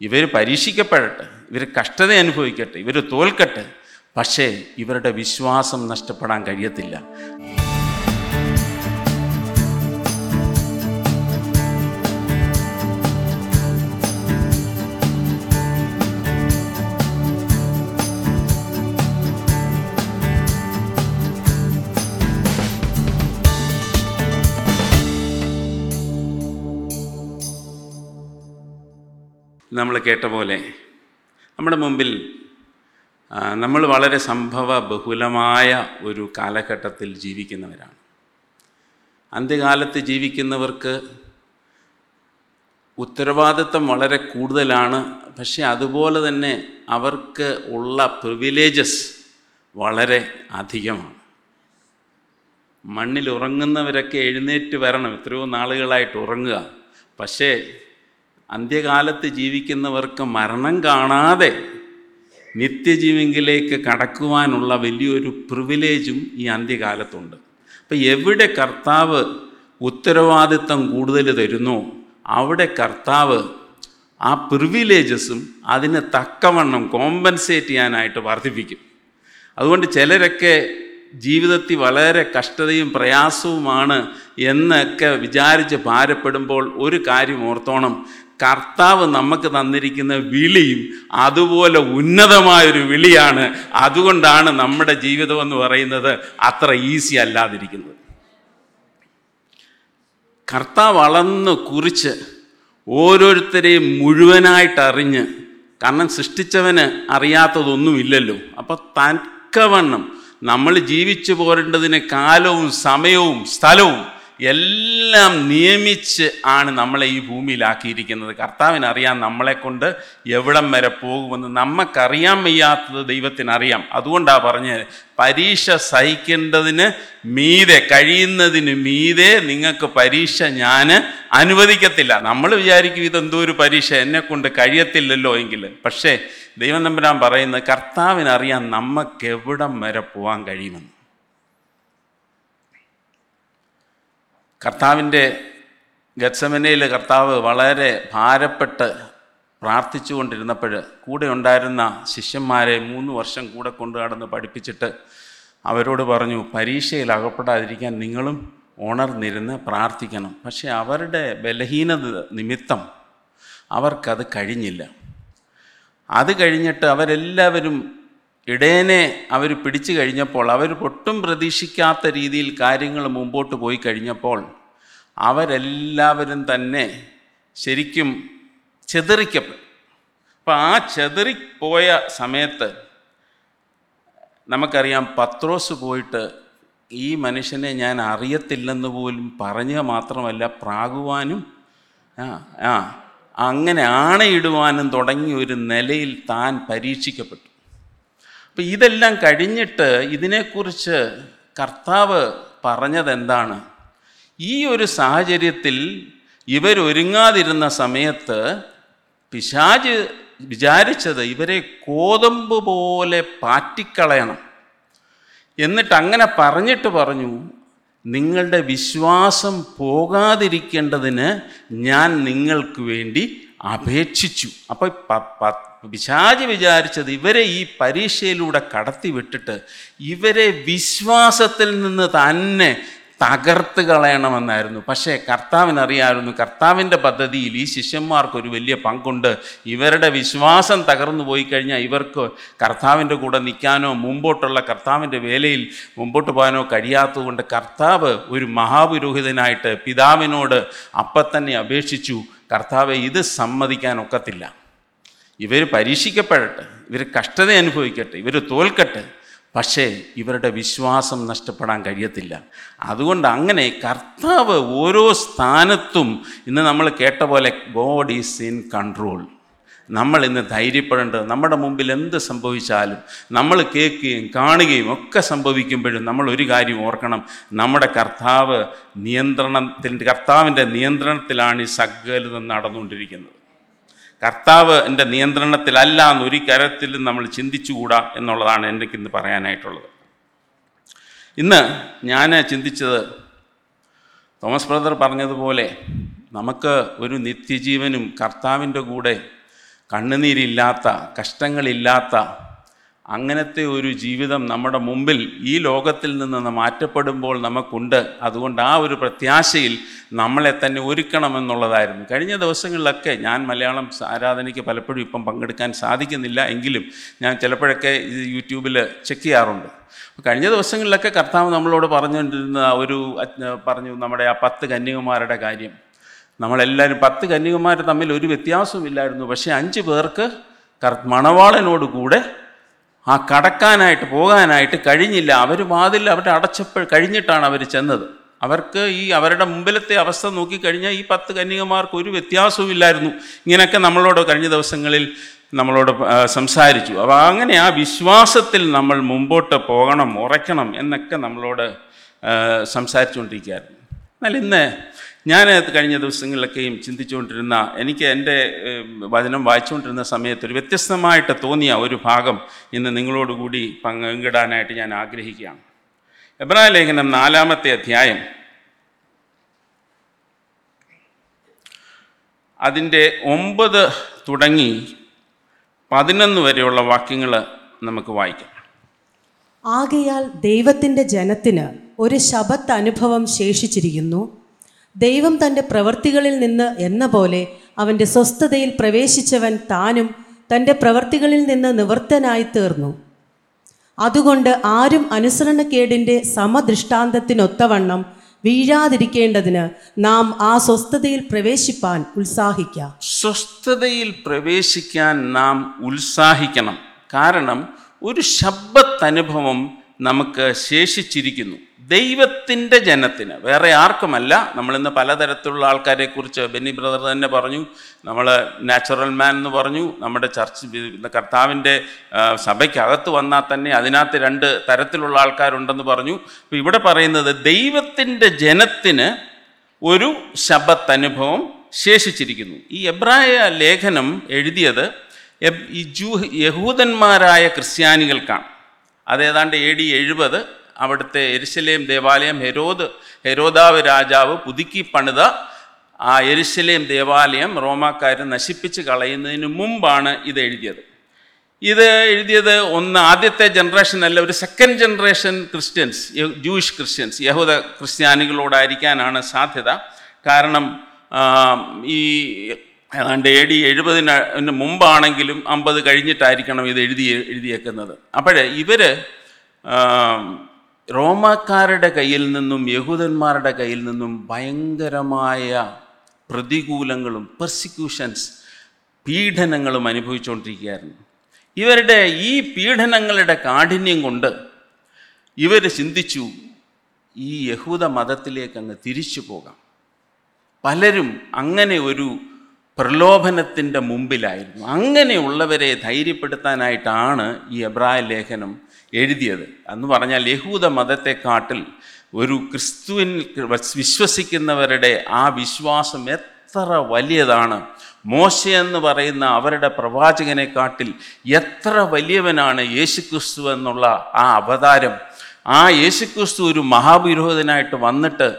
ഇവർ പരീക്ഷിക്കപ്പെടട്ടെ ഇവർ കഷ്ടത അനുഭവിക്കട്ടെ ഇവർ തോൽക്കട്ടെ പക്ഷേ ഇവരുടെ വിശ്വാസം നഷ്ടപ്പെടാൻ കഴിയത്തില്ല. നമ്മൾ കേട്ട പോലെ നമ്മുടെ മുമ്പിൽ നമ്മൾ വളരെ സംഭവ ബഹുലമായ ഒരു കാലഘട്ടത്തിൽ ജീവിക്കുന്നവരാണ്. അന്ത്യകാലത്ത് ജീവിക്കുന്നവർക്ക് ഉത്തരവാദിത്വം വളരെ കൂടുതലാണ്. പക്ഷേ അതുപോലെ തന്നെ അവർക്ക് ഉള്ള പ്രിവിലേജസ് വളരെ അധികമാണ്. മണ്ണിൽ ഉറങ്ങുന്നവരൊക്കെ എഴുന്നേറ്റ് വരണം. എത്രയോ നാളുകളായിട്ട് ഉറങ്ങുക. പക്ഷേ അന്ത്യകാലത്ത് ജീവിക്കുന്നവർക്ക് മരണം കാണാതെ നിത്യജീവങ്കിലേക്ക് കടക്കുവാനുള്ള വലിയൊരു പ്രിവിലേജും ഈ അന്ത്യകാലത്തുണ്ട്. അപ്പം എവിടെ കർത്താവ് ഉത്തരവാദിത്തം കൂടുതൽ തരുന്നു അവിടെ കർത്താവ് ആ പ്രിവിലേജസും അതിന് തക്കവണ്ണം കോമ്പൻസേറ്റ് ചെയ്യാനായിട്ട് വർദ്ധിപ്പിക്കും. അതുകൊണ്ട് ചിലരൊക്കെ ജീവിതത്തിൽ വളരെ കഷ്ടതയും പ്രയാസവുമാണ് എന്നൊക്കെ വിചാരിച്ച് ഭാരപ്പെടുമ്പോൾ ഒരു കാര്യം ഓർത്തോണം. കർത്താവ് നമുക്ക് തന്നിരിക്കുന്ന വിളിയും അതുപോലെ ഉന്നതമായൊരു വിളിയാണ്. അതുകൊണ്ടാണ് നമ്മുടെ ജീവിതം എന്ന് പറയുന്നത് അത്ര ഈസി അല്ലാതിരിക്കുന്നത്. കർത്താവ് വളർന്ന് കുറിച്ച് ഓരോരുത്തരെയും മുഴുവനായിട്ട് അറിഞ്ഞ് കാരണം സൃഷ്ടിച്ചവന് അറിയാത്തതൊന്നുമില്ലല്ലോ. അപ്പോൾ തക്കവണ്ണം നമ്മൾ ജീവിച്ചു പോരേണ്ടതിന് കാലവും സമയവും സ്ഥലവും എല്ലാം നിയമിച്ച് ആണ് നമ്മളെ ഈ ഭൂമിയിലാക്കിയിരിക്കുന്നത്. കർത്താവിനറിയാം നമ്മളെ കൊണ്ട് എവിടം വരെ പോകുമെന്ന്. നമുക്കറിയാൻ വയ്യാത്തത് ദൈവത്തിനറിയാം. അതുകൊണ്ടാണ് പറഞ്ഞത് പരീക്ഷ സഹിക്കേണ്ടതിന് മീതെ കഴിയുന്നതിന് മീതെ നിങ്ങൾക്ക് പരീക്ഷ ഞാൻ അനുവദിക്കത്തില്ല. നമ്മൾ വിചാരിക്കും ഇതെന്തോ ഒരു പരീക്ഷ എന്നെ കൊണ്ട് കഴിയത്തില്ലല്ലോ എങ്കിൽ പക്ഷേ ദൈവം തമ്പുരാൻ പറയുന്നത് കർത്താവിനറിയാം നമുക്ക് എവിടം വരെ പോകാൻ കഴിയുമെന്ന്. കർത്താവിന്റെ ഗത്സമനയിൽ കർത്താവ് വളരെ ഭാരപ്പെട്ട് പ്രാർത്ഥിച്ചു കൊണ്ടിരുന്നപ്പോൾ കൂടെ ഉണ്ടായിരുന്ന ശിഷ്യന്മാരെ മൂന്ന് വർഷം കൂടെ കൊണ്ടു നടന്ന് പഠിപ്പിച്ചിട്ട് അവരോട് പറഞ്ഞു പരീക്ഷയിൽ അകപ്പെടാതിരിക്കാൻ നിങ്ങളും ഉണർന്നിരുന്ന് പ്രാർത്ഥിക്കണം. പക്ഷേ അവരുടെ ബലഹീനത നിമിത്തം അവർക്കത് കഴിഞ്ഞില്ല. അത് കഴിഞ്ഞിട്ട് അവരെല്ലാവരും ഇടയനെ അവർ പിടിച്ചു കഴിഞ്ഞപ്പോൾ അവർ ഒട്ടും പ്രതീക്ഷിക്കാത്ത രീതിയിൽ കാര്യങ്ങൾ മുമ്പോട്ട് പോയി കഴിഞ്ഞപ്പോൾ അവരെല്ലാവരും തന്നെ ശരിക്കും ചെതറിക്കപ്പെട്ടു. അപ്പം ആ ചെതറിപ്പോയ സമയത്ത് നമുക്കറിയാം പത്രോസ് പോയിട്ട് ഈ മനുഷ്യനെ ഞാൻ അറിയത്തില്ലെന്ന് പോലും പറഞ്ഞ മാത്രമല്ല പ്രാകുവാനും ആ ആ അങ്ങനെ ആണയിടുവാനും തുടങ്ങിയ ഒരു നിലയിൽ താൻ പരീക്ഷിക്കപ്പെട്ടു. അപ്പം ഇതെല്ലാം കഴിഞ്ഞിട്ട് ഇതിനെക്കുറിച്ച് കർത്താവ് പറഞ്ഞതെന്താണ്? ഈ ഒരു സാഹചര്യത്തിൽ ഇവരൊരുങ്ങാതിരുന്ന സമയത്ത് പിശാജ് വിചാരിച്ചത് ഇവരെ കോതമ്പ് പോലെ പാറ്റിക്കളയണം. എന്നിട്ട് അങ്ങനെ പറഞ്ഞിട്ട് പറഞ്ഞു നിങ്ങളുടെ വിശ്വാസം പോകാതിരിക്കേണ്ടതിന് ഞാൻ നിങ്ങൾക്ക് വേണ്ടി അപേക്ഷിച്ചു. അപ്പോൾ പിശാജ് വിചാരിച്ചത് ഇവരെ ഈ പരീക്ഷയിലൂടെ കടത്തിവിട്ടിട്ട് ഇവരെ വിശ്വാസത്തിൽ നിന്ന് തന്നെ തകർത്ത് കളയണമെന്നായിരുന്നു. പക്ഷേ കർത്താവിനറിയാമായിരുന്നു കർത്താവിന്റെ പദ്ധതിയിൽ ഈ ശിഷ്യന്മാർക്കൊരു വലിയ പങ്കുണ്ട്. ഇവരുടെ വിശ്വാസം തകർന്നു പോയി കഴിഞ്ഞാൽ ഇവർക്ക് കർത്താവിന്റെ കൂടെ നിൽക്കാനോ മുമ്പോട്ടുള്ള കർത്താവിന്റെ വേലയിൽ മുമ്പോട്ട് പോകാനോ കഴിയാത്തതുകൊണ്ട് കർത്താവ് ഒരു മഹാപുരോഹിതനായിട്ട് പിതാവിനോട് അപ്പം തന്നെ അപേക്ഷിച്ചു. കർത്താവെ ഇത് സമ്മതിക്കാൻ ഒക്കത്തില്ല. ഇവർ പരീക്ഷിക്കപ്പെടട്ടെ ഇവർ കഷ്ടത അനുഭവിക്കട്ടെ ഇവർ തോൽക്കട്ടെ പക്ഷേ ഇവരുടെ വിശ്വാസം നഷ്ടപ്പെടാൻ കഴിയത്തില്ല. അതുകൊണ്ട് അങ്ങനെ കർത്താവ് ഓരോ സ്ഥാനത്തും ഇന്ന് നമ്മൾ കേട്ട പോലെ ഗോഡ് ഈസ് ഇൻ കൺട്രോൾ നമ്മൾ ഇന്ന് ധൈര്യപ്പെടേണ്ടത് നമ്മുടെ മുമ്പിൽ എന്ത് സംഭവിച്ചാലും നമ്മൾ കേൾക്കുകയും കാണുകയും ഒക്കെ സംഭവിക്കുമ്പോഴും നമ്മൾ ഒരു കാര്യം ഓർക്കണം നമ്മുടെ കർത്താവ് നിയന്ത്രണത്തിന്റെ കർത്താവിന്റെ നിയന്ത്രണത്തിലാണ് ഈ സകലതും നടന്നുകൊണ്ടിരിക്കുന്നത്. കർത്താവ് എന്റെ നിയന്ത്രണത്തിലല്ല എന്ന് ഒരു കരത്തിലും നമ്മൾ ചിന്തിച്ചുകൂടാ എന്നുള്ളതാണ് എനിക്ക് ഇന്ന് പറയാനായിട്ടുള്ളത്. ഇന്ന് ഞാൻ ചിന്തിച്ചത് തോമസ് ബ്രദർ പറഞ്ഞതുപോലെ നമുക്ക് ഒരു നിത്യജീവനും കർത്താവിന്റെ കൂടെ കണ്ണുനീരില്ലാത്ത കഷ്ടങ്ങളില്ലാത്ത അങ്ങനത്തെ ഒരു ജീവിതം നമ്മുടെ മുമ്പിൽ ഈ ലോകത്തിൽ നിന്ന് മാറ്റപ്പെടുമ്പോൾ നമുക്കുണ്ട്. അതുകൊണ്ട് ആ ഒരു പ്രത്യാശയിൽ നമ്മളെ തന്നെ ഒരുക്കണമെന്നുള്ളതായിരുന്നു. കഴിഞ്ഞ ദിവസങ്ങളിലൊക്കെ ഞാൻ മലയാളം ആരാധനയ്ക്ക് പലപ്പോഴും ഇപ്പം പങ്കെടുക്കാൻ സാധിക്കുന്നില്ല എങ്കിലും ഞാൻ ചിലപ്പോഴൊക്കെ ഇത് യൂട്യൂബിൽ ചെക്ക് ചെയ്യാറുണ്ട്. കഴിഞ്ഞ ദിവസങ്ങളിലൊക്കെ കർത്താവ് നമ്മളോട് പറഞ്ഞുകൊണ്ടിരുന്ന ഒരു പറഞ്ഞു നമ്മുടെ ആ പത്ത് കന്യകുമാരുടെ കാര്യം. നമ്മളെല്ലാവരും പത്ത് കന്യകുമാർ തമ്മിൽ ഒരു വ്യത്യാസവും ഇല്ലായിരുന്നു പക്ഷേ അഞ്ച് പേർക്ക് മണവാളനോട് കൂടെ ആ കടക്കാനായിട്ട് പോകാനായിട്ട് കഴിഞ്ഞില്ല. അവർ വാതിൽ അവരുടെ അടച്ചപ്പോൾ കഴിഞ്ഞിട്ടാണ് അവർ ചെന്നത്. അവർക്ക് ഈ അവരുടെ മുമ്പിലത്തെ അവസ്ഥ നോക്കിക്കഴിഞ്ഞാൽ ഈ പത്ത് കന്യകമാർക്ക് ഒരു വ്യത്യാസവും ഇല്ലായിരുന്നു ഇങ്ങനെയൊക്കെ നമ്മളോട് കഴിഞ്ഞ ദിവസങ്ങളിൽ നമ്മളോട് സംസാരിച്ചു. അപ്പോൾ അങ്ങനെ ആ വിശ്വാസത്തിൽ നമ്മൾ മുമ്പോട്ട് പോകണം ഉറയ്ക്കണം എന്നൊക്കെ നമ്മളോട് സംസാരിച്ചുകൊണ്ടിരിക്കുകയായിരുന്നു. എന്നാൽ ഇന്ന് ഞാൻ കഴിഞ്ഞ ദിവസങ്ങളിലൊക്കെയും ചിന്തിച്ചുകൊണ്ടിരുന്ന എനിക്ക് എന്റെ വചനം വായിച്ചുകൊണ്ടിരുന്ന സമയത്ത് ഒരു വ്യത്യസ്തമായിട്ട് തോന്നിയ ഒരു ഭാഗം ഇന്ന് നിങ്ങളോടുകൂടി പങ്കിടാനായിട്ട് ഞാൻ ആഗ്രഹിക്കുകയാണ്. എബ്രായ ലേഖനം നാലാമത്തെ അധ്യായം. അതിന്റെ ഒമ്പത് തുടങ്ങി പതിനൊന്ന് വരെയുള്ള വാക്യങ്ങൾ നമുക്ക് വായിക്കാം. ആകയാൽ ദൈവത്തിന്റെ ജനത്തിന് ഒരു ശബത്ത് അനുഭവം ശേഷിച്ചിരിക്കുന്നു. ദൈവം തന്റെ പ്രവൃത്തികളിൽ നിന്ന് എന്ന പോലെ അവന്റെ സ്വസ്ഥതയിൽ പ്രവേശിച്ചവൻ താനും തന്റെ പ്രവൃത്തികളിൽ നിന്ന് നിവൃത്തനായി തീർന്നു. അതുകൊണ്ട് ആരും അനുസരണക്കേടിന്റെ സമദൃഷ്ടാന്തത്തിനൊത്തവണ്ണം വീഴാതിരിക്കേണ്ടതിന് നാം ആ സ്വസ്ഥതയിൽ പ്രവേശിപ്പാൻ ഉത്സാഹിക്കാം. സ്വസ്ഥതയിൽ പ്രവേശിക്കാൻ നാം ഉത്സാഹിക്കണം. കാരണം ഒരു ശബ്ദത്തനുഭവം നമുക്ക് ശേഷിച്ചിരിക്കുന്നു. ദൈവത്തിന്റെ ജനത്തിന് വേറെ ആർക്കുമല്ല നമ്മളിന്ന് പലതരത്തിലുള്ള ആൾക്കാരെ കുറിച്ച് ബെന്നി ബ്രദർ തന്നെ പറഞ്ഞു നമ്മൾ നാച്ചുറൽ മാൻ എന്ന് പറഞ്ഞു നമ്മുടെ ചർച്ച് കർത്താവിന്റെ സഭയ്ക്കകത്ത് വന്നാൽ തന്നെ അതിനകത്ത് രണ്ട് തരത്തിലുള്ള ആൾക്കാരുണ്ടെന്ന് പറഞ്ഞു. അപ്പോൾ ഇവിടെ പറയുന്നത് ദൈവത്തിന്റെ ജനത്തിന് ഒരു ശബത്തനുഭവം ശേഷിച്ചിരിക്കുന്നു. ഈ എബ്രായ ലേഖനം എഴുതിയത് ഈ ജൂ യഹൂദന്മാരായ ക്രിസ്ത്യാനികൾക്കാണ്. അതേതാണ്ട് എ ഡി എഴുപത് അവിടുത്തെ എരിശലേം ദേവാലയം ഹെരോദ് ഹെരോദാവ് രാജാവ് പുതുക്കി പണിത ആ എരിശലേം ദേവാലയം റോമാക്കാർ നശിപ്പിച്ച് കളയുന്നതിന് മുമ്പാണ് ഇത് എഴുതിയത്. ഇത് എഴുതിയത് ഒന്ന് ആദ്യത്തെ ജനറേഷൻ അല്ല ഒരു second generation Christians Jewish Christians യഹൂദ ക്രിസ്ത്യാനികളോടായിരിക്കാനാണ് സാധ്യത. കാരണം ഈ ഏതാണ്ട് എ ഡി എഴുപതിന് മുമ്പാണെങ്കിലും അമ്പത് കഴിഞ്ഞിട്ടായിരിക്കണം ഇത് എഴുതി എഴുതിയേക്കുന്നത്. അപ്പോഴേ ഇവർ റോമാക്കാരുടെ കയ്യിൽ നിന്നും യഹൂദന്മാരുടെ കയ്യിൽ നിന്നും ഭയങ്കരമായ പ്രതികൂലങ്ങളും പെർസിക്യൂഷൻസ് പീഡനങ്ങളും അനുഭവിച്ചുകൊണ്ടിരിക്കുകയായിരുന്നു. ഇവരുടെ ഈ പീഡനങ്ങളുടെ കാഠിന്യം കൊണ്ട് ഇവർ ചിന്തിച്ചു ഈ യഹൂദ മതത്തിലേക്ക് അങ്ങ് തിരിച്ചു പോകാം. പലരും അങ്ങനെ ഒരു പ്രലോഭനത്തിന്റെ മുമ്പിലായിരുന്നു. അങ്ങനെയുള്ളവരെ ധൈര്യപ്പെടുത്താനായിട്ടാണ് ഈ എബ്രായ ലേഖനം എഴുതിയത്. എന്ന് പറഞ്ഞാൽ യഹൂദ മതത്തെക്കാട്ടിൽ ഒരു ക്രിസ്തുവിൻ വിശ്വസിക്കുന്നവരുടെ ആ വിശ്വാസം എത്ര വലിയതാണ്. മോശ എന്ന് പറയുന്ന അവരുടെ പ്രവാചകനെക്കാട്ടിൽ എത്ര വലിയവനാണ് യേശുക്രിസ്തു എന്നുള്ള ആ അവതാരം. ആ യേശുക്രിസ്തു ഒരു മഹാപുരോഹിതനായിട്ട് വന്നിട്ട്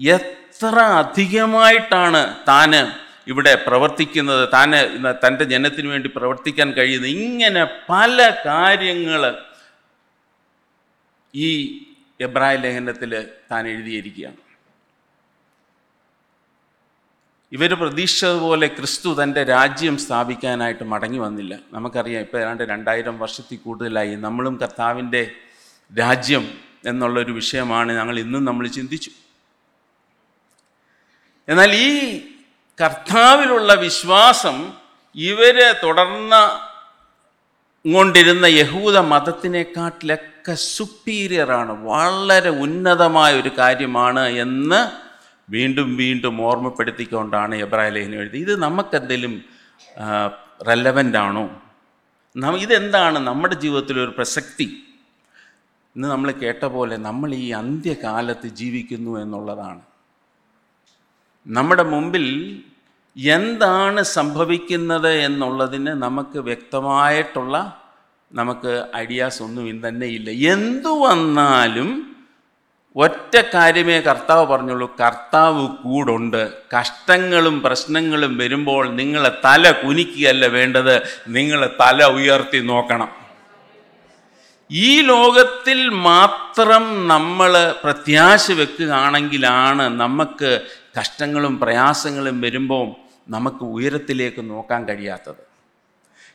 എത്ര അധികമായിട്ടാണ് താന് ഇവിടെ പ്രവർത്തിക്കുന്നത് താന് തന്റെ ജനത്തിന് വേണ്ടി പ്രവർത്തിക്കാൻ കഴിയുന്നത്. ഇങ്ങനെ പല കാര്യങ്ങൾ ഈ എബ്രായ ലേഖനത്തിൽ താൻ എഴുതിയിരിക്കുകയാണ്. ഇവർ പ്രതീക്ഷിച്ചതുപോലെ ക്രിസ്തു തന്റെ രാജ്യം സ്ഥാപിക്കാനായിട്ട് മടങ്ങി വന്നില്ല. നമുക്കറിയാം ഇപ്പോൾ ഏതാണ്ട് രണ്ടായിരം വർഷത്തിൽ കൂടുതലായി നമ്മളും കർത്താവിന്റെ രാജ്യം എന്നുള്ളൊരു വിഷയമാണ് ഞങ്ങൾ ഇന്നും നമ്മൾ ചിന്തിച്ചു. എന്നാൽ ഈ കർത്താവിലുള്ള വിശ്വാസം ഇവരെ തുടർന്ന കൊണ്ടിരുന്ന യഹൂദ മതത്തിനെക്കാട്ടിലൊക്കെ സുപ്പീരിയറാണ് വളരെ ഉന്നതമായ ഒരു കാര്യമാണ് എന്ന് വീണ്ടും വീണ്ടും ഓർമ്മപ്പെടുത്തിക്കൊണ്ടാണ് ലേഖനം എഴുതി ഇത് നമുക്കെന്തെങ്കിലും റെലവന്റ് ആണോ? ഇതെന്താണ് നമ്മുടെ ജീവിതത്തിലൊരു പ്രസക്തി? ഇന്ന് നമ്മൾ കേട്ട പോലെ നമ്മൾ ഈ അന്ത്യകാലത്ത് ജീവിക്കുന്നു എന്നുള്ളതാണ്. നമ്മുടെ മുമ്പിൽ എന്താണ് സംഭവിക്കുന്നത് എന്നുള്ളതിന് നമുക്ക് വ്യക്തമായിട്ടുള്ള നമുക്ക് ഐഡിയാസ് ഒന്നും തന്നെ ഇല്ല. എന്തു വന്നാലും ഒറ്റ കാര്യമേ കർത്താവ് പറഞ്ഞുള്ളൂ. കർത്താവ് കൂടുണ്ട്. കഷ്ടങ്ങളും പ്രശ്നങ്ങളും വരുമ്പോൾ നിങ്ങളെ തല കുനിക്കുകയല്ല വേണ്ടത്. നിങ്ങളെ തല ഉയർത്തി നോക്കണം. ഈ ലോകത്തിൽ മാത്രം നമ്മൾ പ്രത്യാശ വെക്കുകയാണെങ്കിലാണ് നമുക്ക് കഷ്ടങ്ങളും പ്രയാസങ്ങളും വരുമ്പോൾ നമുക്ക് ഉയരത്തിലേക്ക് നോക്കാൻ കഴിയാത്തത്.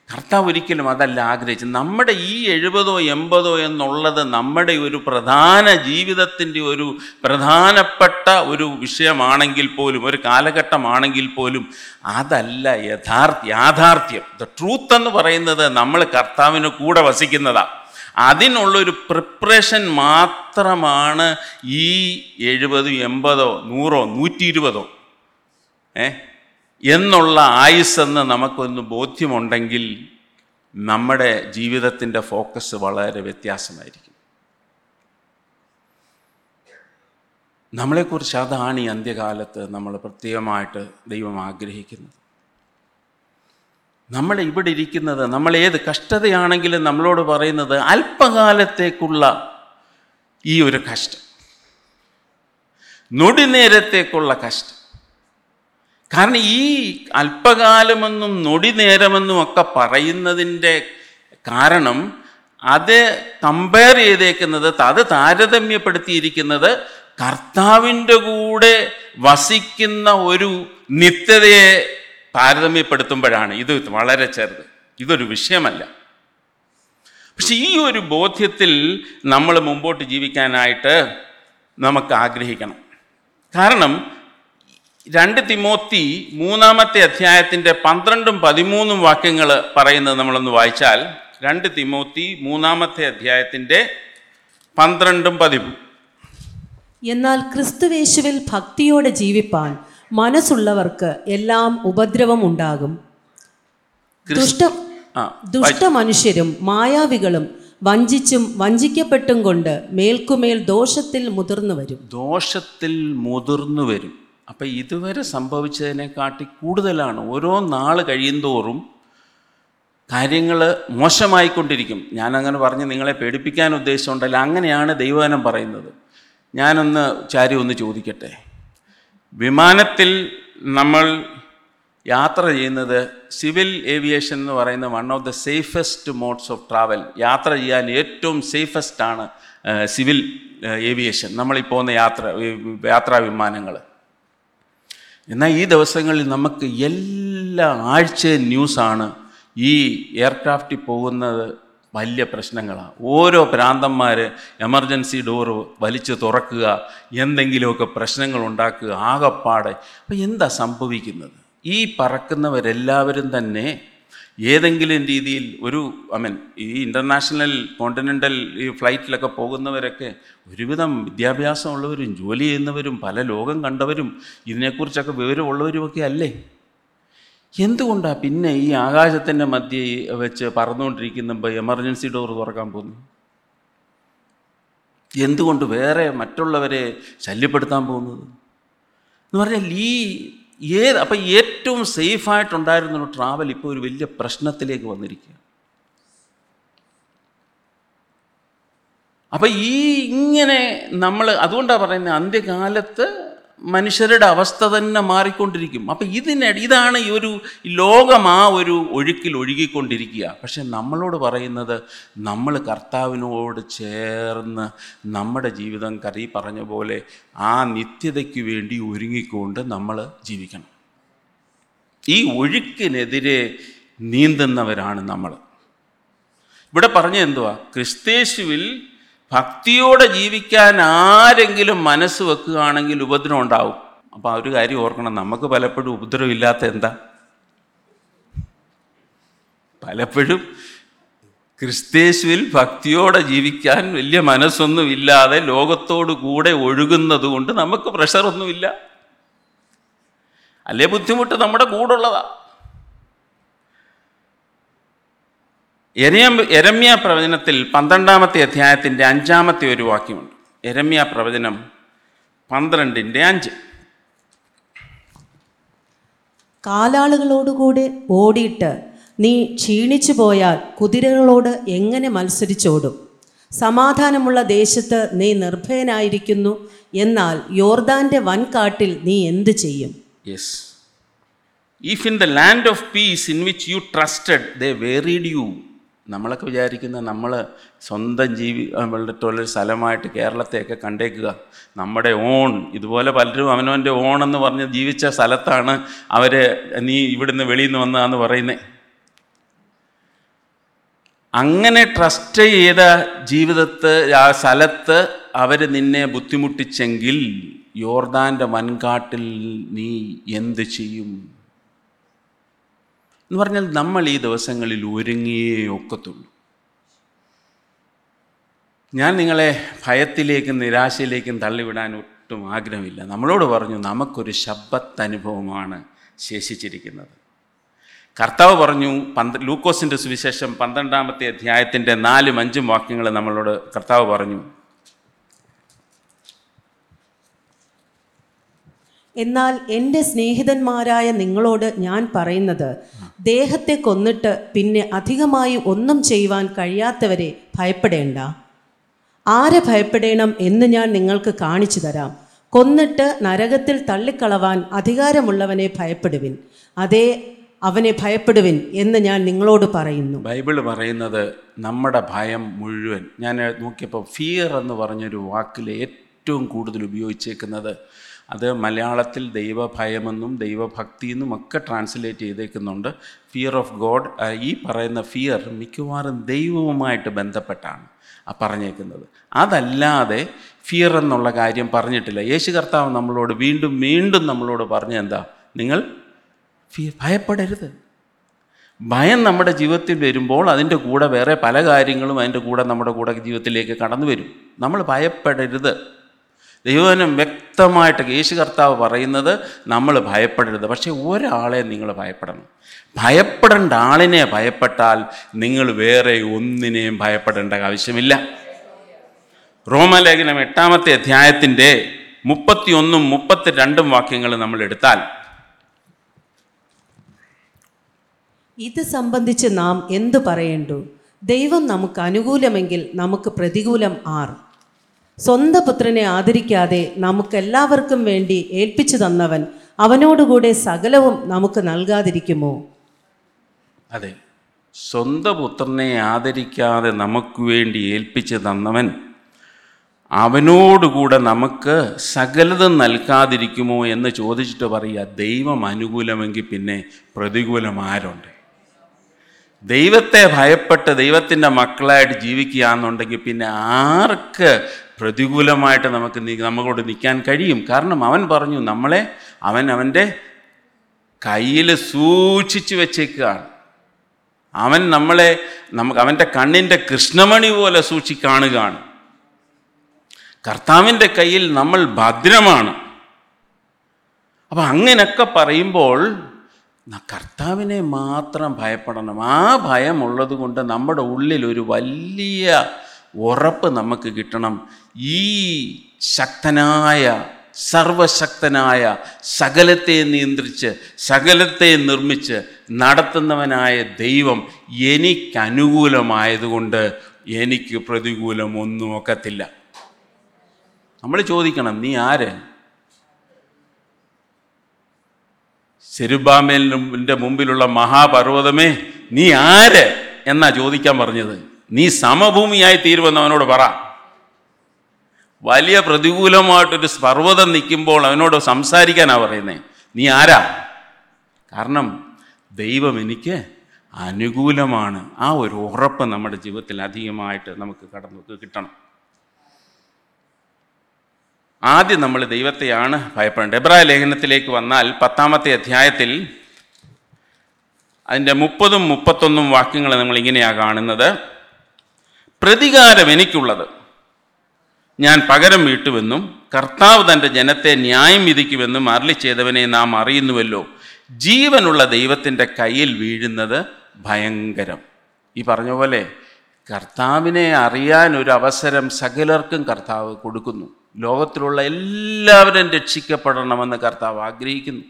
കർത്താവ് ഒരിക്കലും അതല്ല ആഗ്രഹിച്ചു നമ്മുടെ ഈ എഴുപതോ എൺപതോ എന്നുള്ളത് നമ്മുടെ ഒരു പ്രധാന ജീവിതത്തിന്റെ ഒരു പ്രധാനപ്പെട്ട ഒരു വിഷയമാണെങ്കിൽ പോലും ഒരു കാലഘട്ടമാണെങ്കിൽ പോലും അതല്ല യഥാർത്ഥ യാഥാർത്ഥ്യം. ദ ട്രൂത്ത് എന്ന് പറയുന്നത് നമ്മൾ കർത്താവിന് കൂടെ വസിക്കുന്നതാണ് അതിനുള്ളൊരു പ്രിപ്പറേഷൻ മാത്രമാണ് ഈ എഴുപതോ എൺപതോ നൂറോ നൂറ്റി ഇരുപതോ ഏ? എന്നുള്ള ആയുസ്സെന്ന് നമുക്കൊന്ന് ബോധ്യമുണ്ടെങ്കിൽ നമ്മുടെ ജീവിതത്തിന്റെ ഫോക്കസ് വളരെ വ്യത്യാസമായിരിക്കും. നമ്മളെക്കുറിച്ച് അതാണ് ഈ അന്ത്യകാലത്ത് നമ്മൾ പ്രത്യേകമായിട്ട് ദൈവം ആഗ്രഹിക്കുന്നത്. നമ്മൾ ഇവിടെ ഇരിക്കുന്നത് നമ്മൾ ഏത് കഷ്ടതയാണെങ്കിലും നമ്മളോട് പറയുന്നത് അല്പകാലത്തേക്കുള്ള ഈ ഒരു കഷ്ടം. നൊടിനേരത്തേക്കുള്ള കഷ്ടം. കാരണം ഈ അല്പകാലമെന്നും നൊടി നേരമെന്നും ഒക്കെ പറയുന്നതിന്റെ കാരണം അത് കമ്പയർ ചെയ്തേക്കുന്നത് അത് താരതമ്യപ്പെടുത്തിയിരിക്കുന്നത് കർത്താവിന്റെ കൂടെ വസിക്കുന്ന ഒരു നിത്യതയെ താരതമ്യപ്പെടുത്തുമ്പോഴാണ്. ഇത് വളരെ ചെറുത്. ഇതൊരു വിഷയമല്ല. പക്ഷെ ഈ ഒരു ബോധ്യത്തിൽ നമ്മൾ മുമ്പോട്ട് ജീവിക്കാനായിട്ട് നമുക്ക് ആഗ്രഹിക്കണം. കാരണം രണ്ട് തിമോത്തി മൂന്നാമത്തെ അധ്യായത്തിന്റെ പന്ത്രണ്ടും പതിമൂന്നും വാക്യങ്ങൾ പറയുന്നത് നമ്മളൊന്ന് വായിച്ചാൽ രണ്ട് തിമോത്തി മൂന്നാമത്തെ അധ്യായത്തിന്റെ പന്ത്രണ്ടും പതിമൂന്നും എന്നാൽ ക്രിസ്തുവേശുവിൽ ഭക്തിയോടെ ജീവിപ്പാൻ മനസ്സുള്ളവർക്ക് എല്ലാം ഉപദ്രവം ഉണ്ടാകും. ദുഷ്ട ദുഷ്ടമനുഷ്യരും മായാവികളും വഞ്ചിച്ചും വഞ്ചിക്കപ്പെട്ടും കൊണ്ട് മേൽക്കുമേൽ ദോഷത്തിൽ മുതിർന്നു വരും. ദോഷത്തിൽ മുതിർന്നു വരും. അപ്പം ഇതുവരെ സംഭവിച്ചതിനെക്കാട്ടി കൂടുതലാണ് ഓരോ നാൾ കഴിയുന്തോറും കാര്യങ്ങൾ മോശമായിക്കൊണ്ടിരിക്കും. ഞാനങ്ങനെ പറഞ്ഞ് നിങ്ങളെ പേടിപ്പിക്കാൻ ഉദ്ദേശിച്ചുകൊണ്ടല്ല അങ്ങനെയാണ് ദൈവവനം പറയുന്നത്. ഞാനൊന്ന് ചാരി ഒന്ന് ചോദിക്കട്ടെ. വിമാനത്തിൽ നമ്മൾ യാത്ര ചെയ്യുന്നത് സിവിൽ ഏവിയേഷൻ എന്ന് പറയുന്ന one of the safest modes of travel യാത്ര ചെയ്യാൻ ഏറ്റവും സേഫസ്റ്റ് ആണ് സിവിൽ ഏവിയേഷൻ. നമ്മളീ പോകുന്ന യാത്ര യാത്രാ വിമാനങ്ങൾ എന്നാൽ ഈ ദിവസങ്ങളിൽ നമുക്ക് എല്ലാ ആഴ്ചയും ന്യൂസാണ് ഈ എയർക്രാഫ്റ്റിൽ പോകുന്നത് വലിയ പ്രശ്നങ്ങളാണ്. ഓരോ പ്രാന്തന്മാർ എമർജൻസി ഡോറ് വലിച്ചു തുറക്കുക എന്തെങ്കിലുമൊക്കെ പ്രശ്നങ്ങൾ ഉണ്ടാക്കുക ആകപ്പാടെ. അപ്പോൾ എന്താ സംഭവിക്കുന്നത്? ഈ പറക്കുന്നവരെല്ലാവരും തന്നെ ഏതെങ്കിലും രീതിയിൽ ഒരു ഐ മീൻ ഈ ഇന്റർനാഷണൽ കോണ്ടിനെന്റൽ ഈ ഫ്ലൈറ്റിലൊക്കെ പോകുന്നവരൊക്കെ ഒരുവിധം വിദ്യാഭ്യാസമുള്ളവരും ജോലി ചെയ്യുന്നവരും പല ലോകം കണ്ടവരും ഇതിനെക്കുറിച്ചൊക്കെ വിവരമുള്ളവരുമൊക്കെ അല്ലേ? എന്തുകൊണ്ടാണ് പിന്നെ ഈ ആകാശത്തിന്റെ മധ്യേ വെച്ച് പറന്നുകൊണ്ടിരിക്കുമ്പോൾ എമർജൻസി ഡോർ തുറക്കാൻ പോകുന്നു? എന്തുകൊണ്ട് വേറെ മറ്റുള്ളവരെ ശല്യപ്പെടുത്താൻ പോകുന്നത്? എന്ന് പറഞ്ഞാൽ ഈ ഏത് അപ്പം ഏറ്റവും സേഫായിട്ടുണ്ടായിരുന്ന ട്രാവൽ ഇപ്പോൾ ഒരു വലിയ പ്രശ്നത്തിലേക്ക് വന്നിരിക്കുക അപ്പം ഈ ഇങ്ങനെ നമ്മൾ അതുകൊണ്ടാണ് പറയുന്നത് അന്ത്യകാലത്ത് മനുഷ്യരുടെ അവസ്ഥ തന്നെ മാറിക്കൊണ്ടിരിക്കും. അപ്പം ഇതിന് ഇതാണ് ഈ ഒരു ലോകം ആ ഒരു ഒഴുക്കിൽ ഒഴുകിക്കൊണ്ടിരിക്കുക. പക്ഷെ നമ്മളോട് പറയുന്നത് നമ്മൾ കർത്താവിനോട് ചേർന്ന് നമ്മുടെ ജീവിതം കറി പറഞ്ഞ പോലെ ആ നിത്യതയ്ക്ക് വേണ്ടി ഒരുങ്ങിക്കൊണ്ട് നമ്മൾ ജീവിക്കണം. ഈ ഒഴുക്കിനെതിരെ നീന്തുന്നവരാണ് നമ്മൾ. ഇവിടെ പറഞ്ഞ എന്തുവാ? ക്രിസ്തേശുവിൽ ഭക്തിയോടെ ജീവിക്കാൻ ആരെങ്കിലും മനസ്സ് വെക്കുകയാണെങ്കിൽ ഉപദ്രവം ഉണ്ടാവും. അപ്പോൾ ഒരു കാര്യം ഓർക്കണം. നമുക്ക് പലപ്പോഴും ഉപദ്രവം ഇല്ലാത്ത എന്താ? പലപ്പോഴും ക്രിസ്തേശുവിൽ ഭക്തിയോടെ ജീവിക്കാൻ വലിയ മനസ്സൊന്നും ഇല്ലാതെ ലോകത്തോടു കൂടെ ഒഴുകുന്നത് കൊണ്ട് നമുക്ക് പ്രഷറൊന്നുമില്ല അല്ലേ ബുദ്ധിമുട്ട്? നമ്മുടെ കൂടുള്ളതാ എരമ്യ പ്രവചനത്തിൽ പന്ത്രണ്ടാമത്തെ അധ്യായത്തിന്റെ അഞ്ചാമത്തെ ഒരു വാക്യമുണ്ട്. എരമ്യ പ്രവചനം പന്ത്രണ്ടിന്റെ അഞ്ച്. കാലാളുകളോടുകൂടെ ഓടിയിട്ട് നീ ക്ഷീണിച്ചു പോയാൽ കുതിരകളോട് എങ്ങനെ മത്സരിച്ചോടും? സമാധാനമുള്ള ദേശത്ത് നീ നിർഭയനായിരിക്കുന്നു എന്നാൽ യോർദാന്റെ വൻകാട്ടിൽ നീ എന്ത് ചെയ്യും? Yes if in the land of peace in which you trusted they wearied you നമ്മളൊക്കെ വിചാരിക്കുന്ന നമ്മൾ സ്വന്തം ജീവി നമ്മളുടെ സ്ഥലമായിട്ട് കേരളത്തെയൊക്കെ കണ്ടേക്കുക. നമ്മുടെ ഓൺ ഇതുപോലെ പലരും അവനവന്റെ ഓൺ എന്ന് പറഞ്ഞ് ജീവിച്ച സ്ഥലത്താണ് അവർ നീ ഇവിടുന്ന് വെളിയിൽ നിന്ന് വന്നതാന്ന് പറയുന്നത് അങ്ങനെ ട്രസ്റ്റ് ചെയ്ത ജീവിതത്ത് ആ സ്ഥലത്ത് അവർ നിന്നെ ബുദ്ധിമുട്ടിച്ചെങ്കിൽ യോർദാന്റെ വൻകാട്ടിൽ നീ എന്ത് ചെയ്യും? എന്ന് പറഞ്ഞാൽ നമ്മൾ ഈ ദിവസങ്ങളിൽ ഒരുങ്ങിയേ ഒക്കത്തുള്ളൂ. ഞാൻ നിങ്ങളെ ഭയത്തിലേക്കും നിരാശയിലേക്കും തള്ളിവിടാൻ ഒട്ടും ആഗ്രഹമില്ല. നമ്മളോട് പറഞ്ഞു നമുക്കൊരു ശബ്ദത്ത് അനുഭവമാണ് ശേഷിച്ചിരിക്കുന്നത്. കർത്താവ് പറഞ്ഞു പന്ത് ലൂക്കോസിന്റെ സുവിശേഷം പന്ത്രണ്ടാമത്തെ അധ്യായത്തിന്റെ നാലും അഞ്ചും വാക്യങ്ങൾ നമ്മളോട് കർത്താവ് പറഞ്ഞു. എന്നാൽ എന്റെ സ്നേഹിതന്മാരായ നിങ്ങളോട് ഞാൻ പറയുന്നത് ദേഹത്തെ കൊന്നിട്ട് പിന്നെ അധികമായി ഒന്നും ചെയ്യുവാൻ കഴിയാത്തവരെ ഭയപ്പെടേണ്ട. ആരെ ഭയപ്പെടേണം എന്ന് ഞാൻ നിങ്ങൾക്ക് കാണിച്ചു തരാം. കൊന്നിട്ട് നരകത്തിൽ തള്ളിക്കളവാൻ അധികാരമുള്ളവനെ ഭയപ്പെടുവിൻ. അതേ അവനെ ഭയപ്പെടുവിൻ എന്ന് ഞാൻ നിങ്ങളോട് പറയുന്നു. ബൈബിൾ പറയുന്നത് നമ്മുടെ ഭയം മുഴുവൻ. ഞാൻ നോക്കിയപ്പോൾ ഫിയർ എന്ന് പറഞ്ഞൊരു വാക്കിൽ ഏറ്റവും കൂടുതൽ ഉപയോഗിച്ചേക്കുന്നത് അത് മലയാളത്തിൽ ദൈവഭയമെന്നും ദൈവഭക്തി എന്നും ഒക്കെ ട്രാൻസ്ലേറ്റ് ചെയ്തേക്കുന്നുണ്ട്. ഫിയർ ഓഫ് ഗോഡ് ഈ പറയുന്ന ഫിയർ മിക്കവാറും ദൈവവുമായിട്ട് ബന്ധപ്പെട്ടാണ് ആ പറഞ്ഞേക്കുന്നത്. അതല്ലാതെ ഫിയർ എന്നുള്ള കാര്യം പറഞ്ഞിട്ടില്ല. യേശു കർത്താവ് നമ്മളോട് വീണ്ടും വീണ്ടും നമ്മളോട് പറഞ്ഞ എന്താ? നിങ്ങൾ ഫിയർ ഭയപ്പെടരുത്. ഭയം നമ്മുടെ ജീവിതത്തിൽ വരുമ്പോൾ അതിന്റെ കൂടെ വേറെ പല കാര്യങ്ങളും അതിന്റെ കൂടെ നമ്മുടെ കൂടെ ജീവിതത്തിലേക്ക് കടന്നു വരും നമ്മൾ ഭയപ്പെടരുത്. ദൈവനം വ്യക്തമായിട്ട് യേശു കർത്താവ് പറയുന്നത് നമ്മൾ ഭയപ്പെടരുത്. പക്ഷേ ഒരാളെ നിങ്ങൾ ഭയപ്പെടണം. ഭയപ്പെടേണ്ട ആളിനെ ഭയപ്പെട്ടാൽ നിങ്ങൾ വേറെ ഒന്നിനെയും ഭയപ്പെടേണ്ട ആവശ്യമില്ല. റോമലേഖനം എട്ടാമത്തെ അധ്യായത്തിന്റെ മുപ്പത്തിയൊന്നും മുപ്പത്തി രണ്ടും വാക്യങ്ങൾ നമ്മൾ എടുത്താൽ ഇത് സംബന്ധിച്ച് നാം എന്തു പറയേണ്ടു? ദൈവം നമുക്ക് അനുകൂലമെങ്കിൽ നമുക്ക് പ്രതികൂലം ആർ? സ്വന്തം പുത്രനെ ആദരിക്കാതെ നമുക്കെല്ലാവർക്കും വേണ്ടി ഏൽപ്പിച്ചു തന്നവൻ അവനോടുകൂടെ സകലവും നമുക്ക് നൽകാതിരിക്കുമോ? അതെ. സ്വന്തം പുത്രനെ ആദരിക്കാതെ നമുക്ക് വേണ്ടി ഏൽപ്പിച്ചു തന്നവൻ അവനോടുകൂടെ നമുക്ക് സകലതും നൽകാതിരിക്കുമോ എന്ന് ചോദിച്ചിട്ട് പറയുക ദൈവം അനുകൂലമെങ്കിൽ പിന്നെ പ്രതികൂലം ആരുണ്ട്? ദൈവത്തെ ഭയപ്പെട്ട് ദൈവത്തിന്റെ മക്കളായിട്ട് ജീവിക്കുക എന്നുണ്ടെങ്കിൽ പിന്നെ ആർക്ക് പ്രതികൂലമായിട്ട് നമുക്ക് നമ്മളോട് നിൽക്കാൻ കഴിയും. കാരണം അവൻ പറഞ്ഞു നമ്മളെ അവൻ അവന്റെ കയ്യിൽ സൂക്ഷിച്ചു വെച്ചേക്കുകയാണ് അവൻ നമ്മളെ നമുക്ക് അവന്റെ കണ്ണിന്റെ കൃഷ്ണമണി പോലെ സൂക്ഷിക്കാണുകയാണ് കർത്താവിന്റെ കയ്യിൽ നമ്മൾ ഭദ്രമാണ്. അപ്പം അങ്ങനെയൊക്കെ പറയുമ്പോൾ കർത്താവിനെ മാത്രം ഭയപ്പെടണം. ആ ഭയമുള്ളത് കൊണ്ട് നമ്മുടെ ഉള്ളിൽ ഒരു വലിയ ഉറപ്പ് നമുക്ക് കിട്ടണം. ഈ ശക്തനായ സർവശക്തനായ സകലത്തെ നിയന്ത്രിച്ച് സകലത്തെ നിർമ്മിച്ച് നടത്തുന്നവനായ ദൈവം എനിക്കനുകൂലമായതുകൊണ്ട് എനിക്ക് പ്രതികൂലം ഒന്നും ഒക്കത്തില്ല നമ്മൾ ചോദിക്കണം നീ ആര്? സെരുബാമേലിന്റെ മുമ്പിലുള്ള മഹാപർവതമേ നീ ആര് എന്നാ ചോദിക്കാൻ പറഞ്ഞത്? നീ സമഭൂമിയായി തീരുമെന്ന് അവനോട് പറ. വലിയ പ്രതികൂലമായിട്ടൊരു പർവതം നിൽക്കുമ്പോൾ അവനോട് സംസാരിക്കാനാണ് പറയുന്നത് നീ ആരാ? കാരണം ദൈവം എനിക്ക് അനുകൂലമാണ്. ആ ഒരു ഉറപ്പ് നമ്മുടെ ജീവിതത്തിൽ അധികമായിട്ട് നമുക്ക് കടന്നു കിട്ടണം. ആദ്യം നമ്മൾ ദൈവത്തെയാണ് ഭയപ്പെടേണ്ടത്. എബ്രായ ലേഖനത്തിലേക്ക് വന്നാൽ പത്താമത്തെ അധ്യായത്തിൽ അതിന്റെ മുപ്പതും മുപ്പത്തൊന്നും വാക്യങ്ങൾ നമ്മൾ ഇങ്ങനെയാണ് കാണുന്നത്. പ്രതികാരം എനിക്കുള്ളത് ഞാൻ പകരം വീട്ടുമെന്നും കർത്താവ് തന്റെ ജനത്തെ ന്യായം വിധിക്കുമെന്നും അരളി ചെയ്തവനെ നാം അറിയുന്നുവല്ലോ. ജീവനുള്ള ദൈവത്തിന്റെ കയ്യിൽ വീഴുന്നത് ഭയങ്കരം. ഈ പറഞ്ഞ പോലെ കർത്താവിനെ അറിയാൻ ഒരു അവസരം സകലർക്കും കർത്താവ് കൊടുക്കുന്നു. ലോകത്തിലുള്ള എല്ലാവരും രക്ഷിക്കപ്പെടണമെന്ന് കർത്താവ് ആഗ്രഹിക്കുന്നു.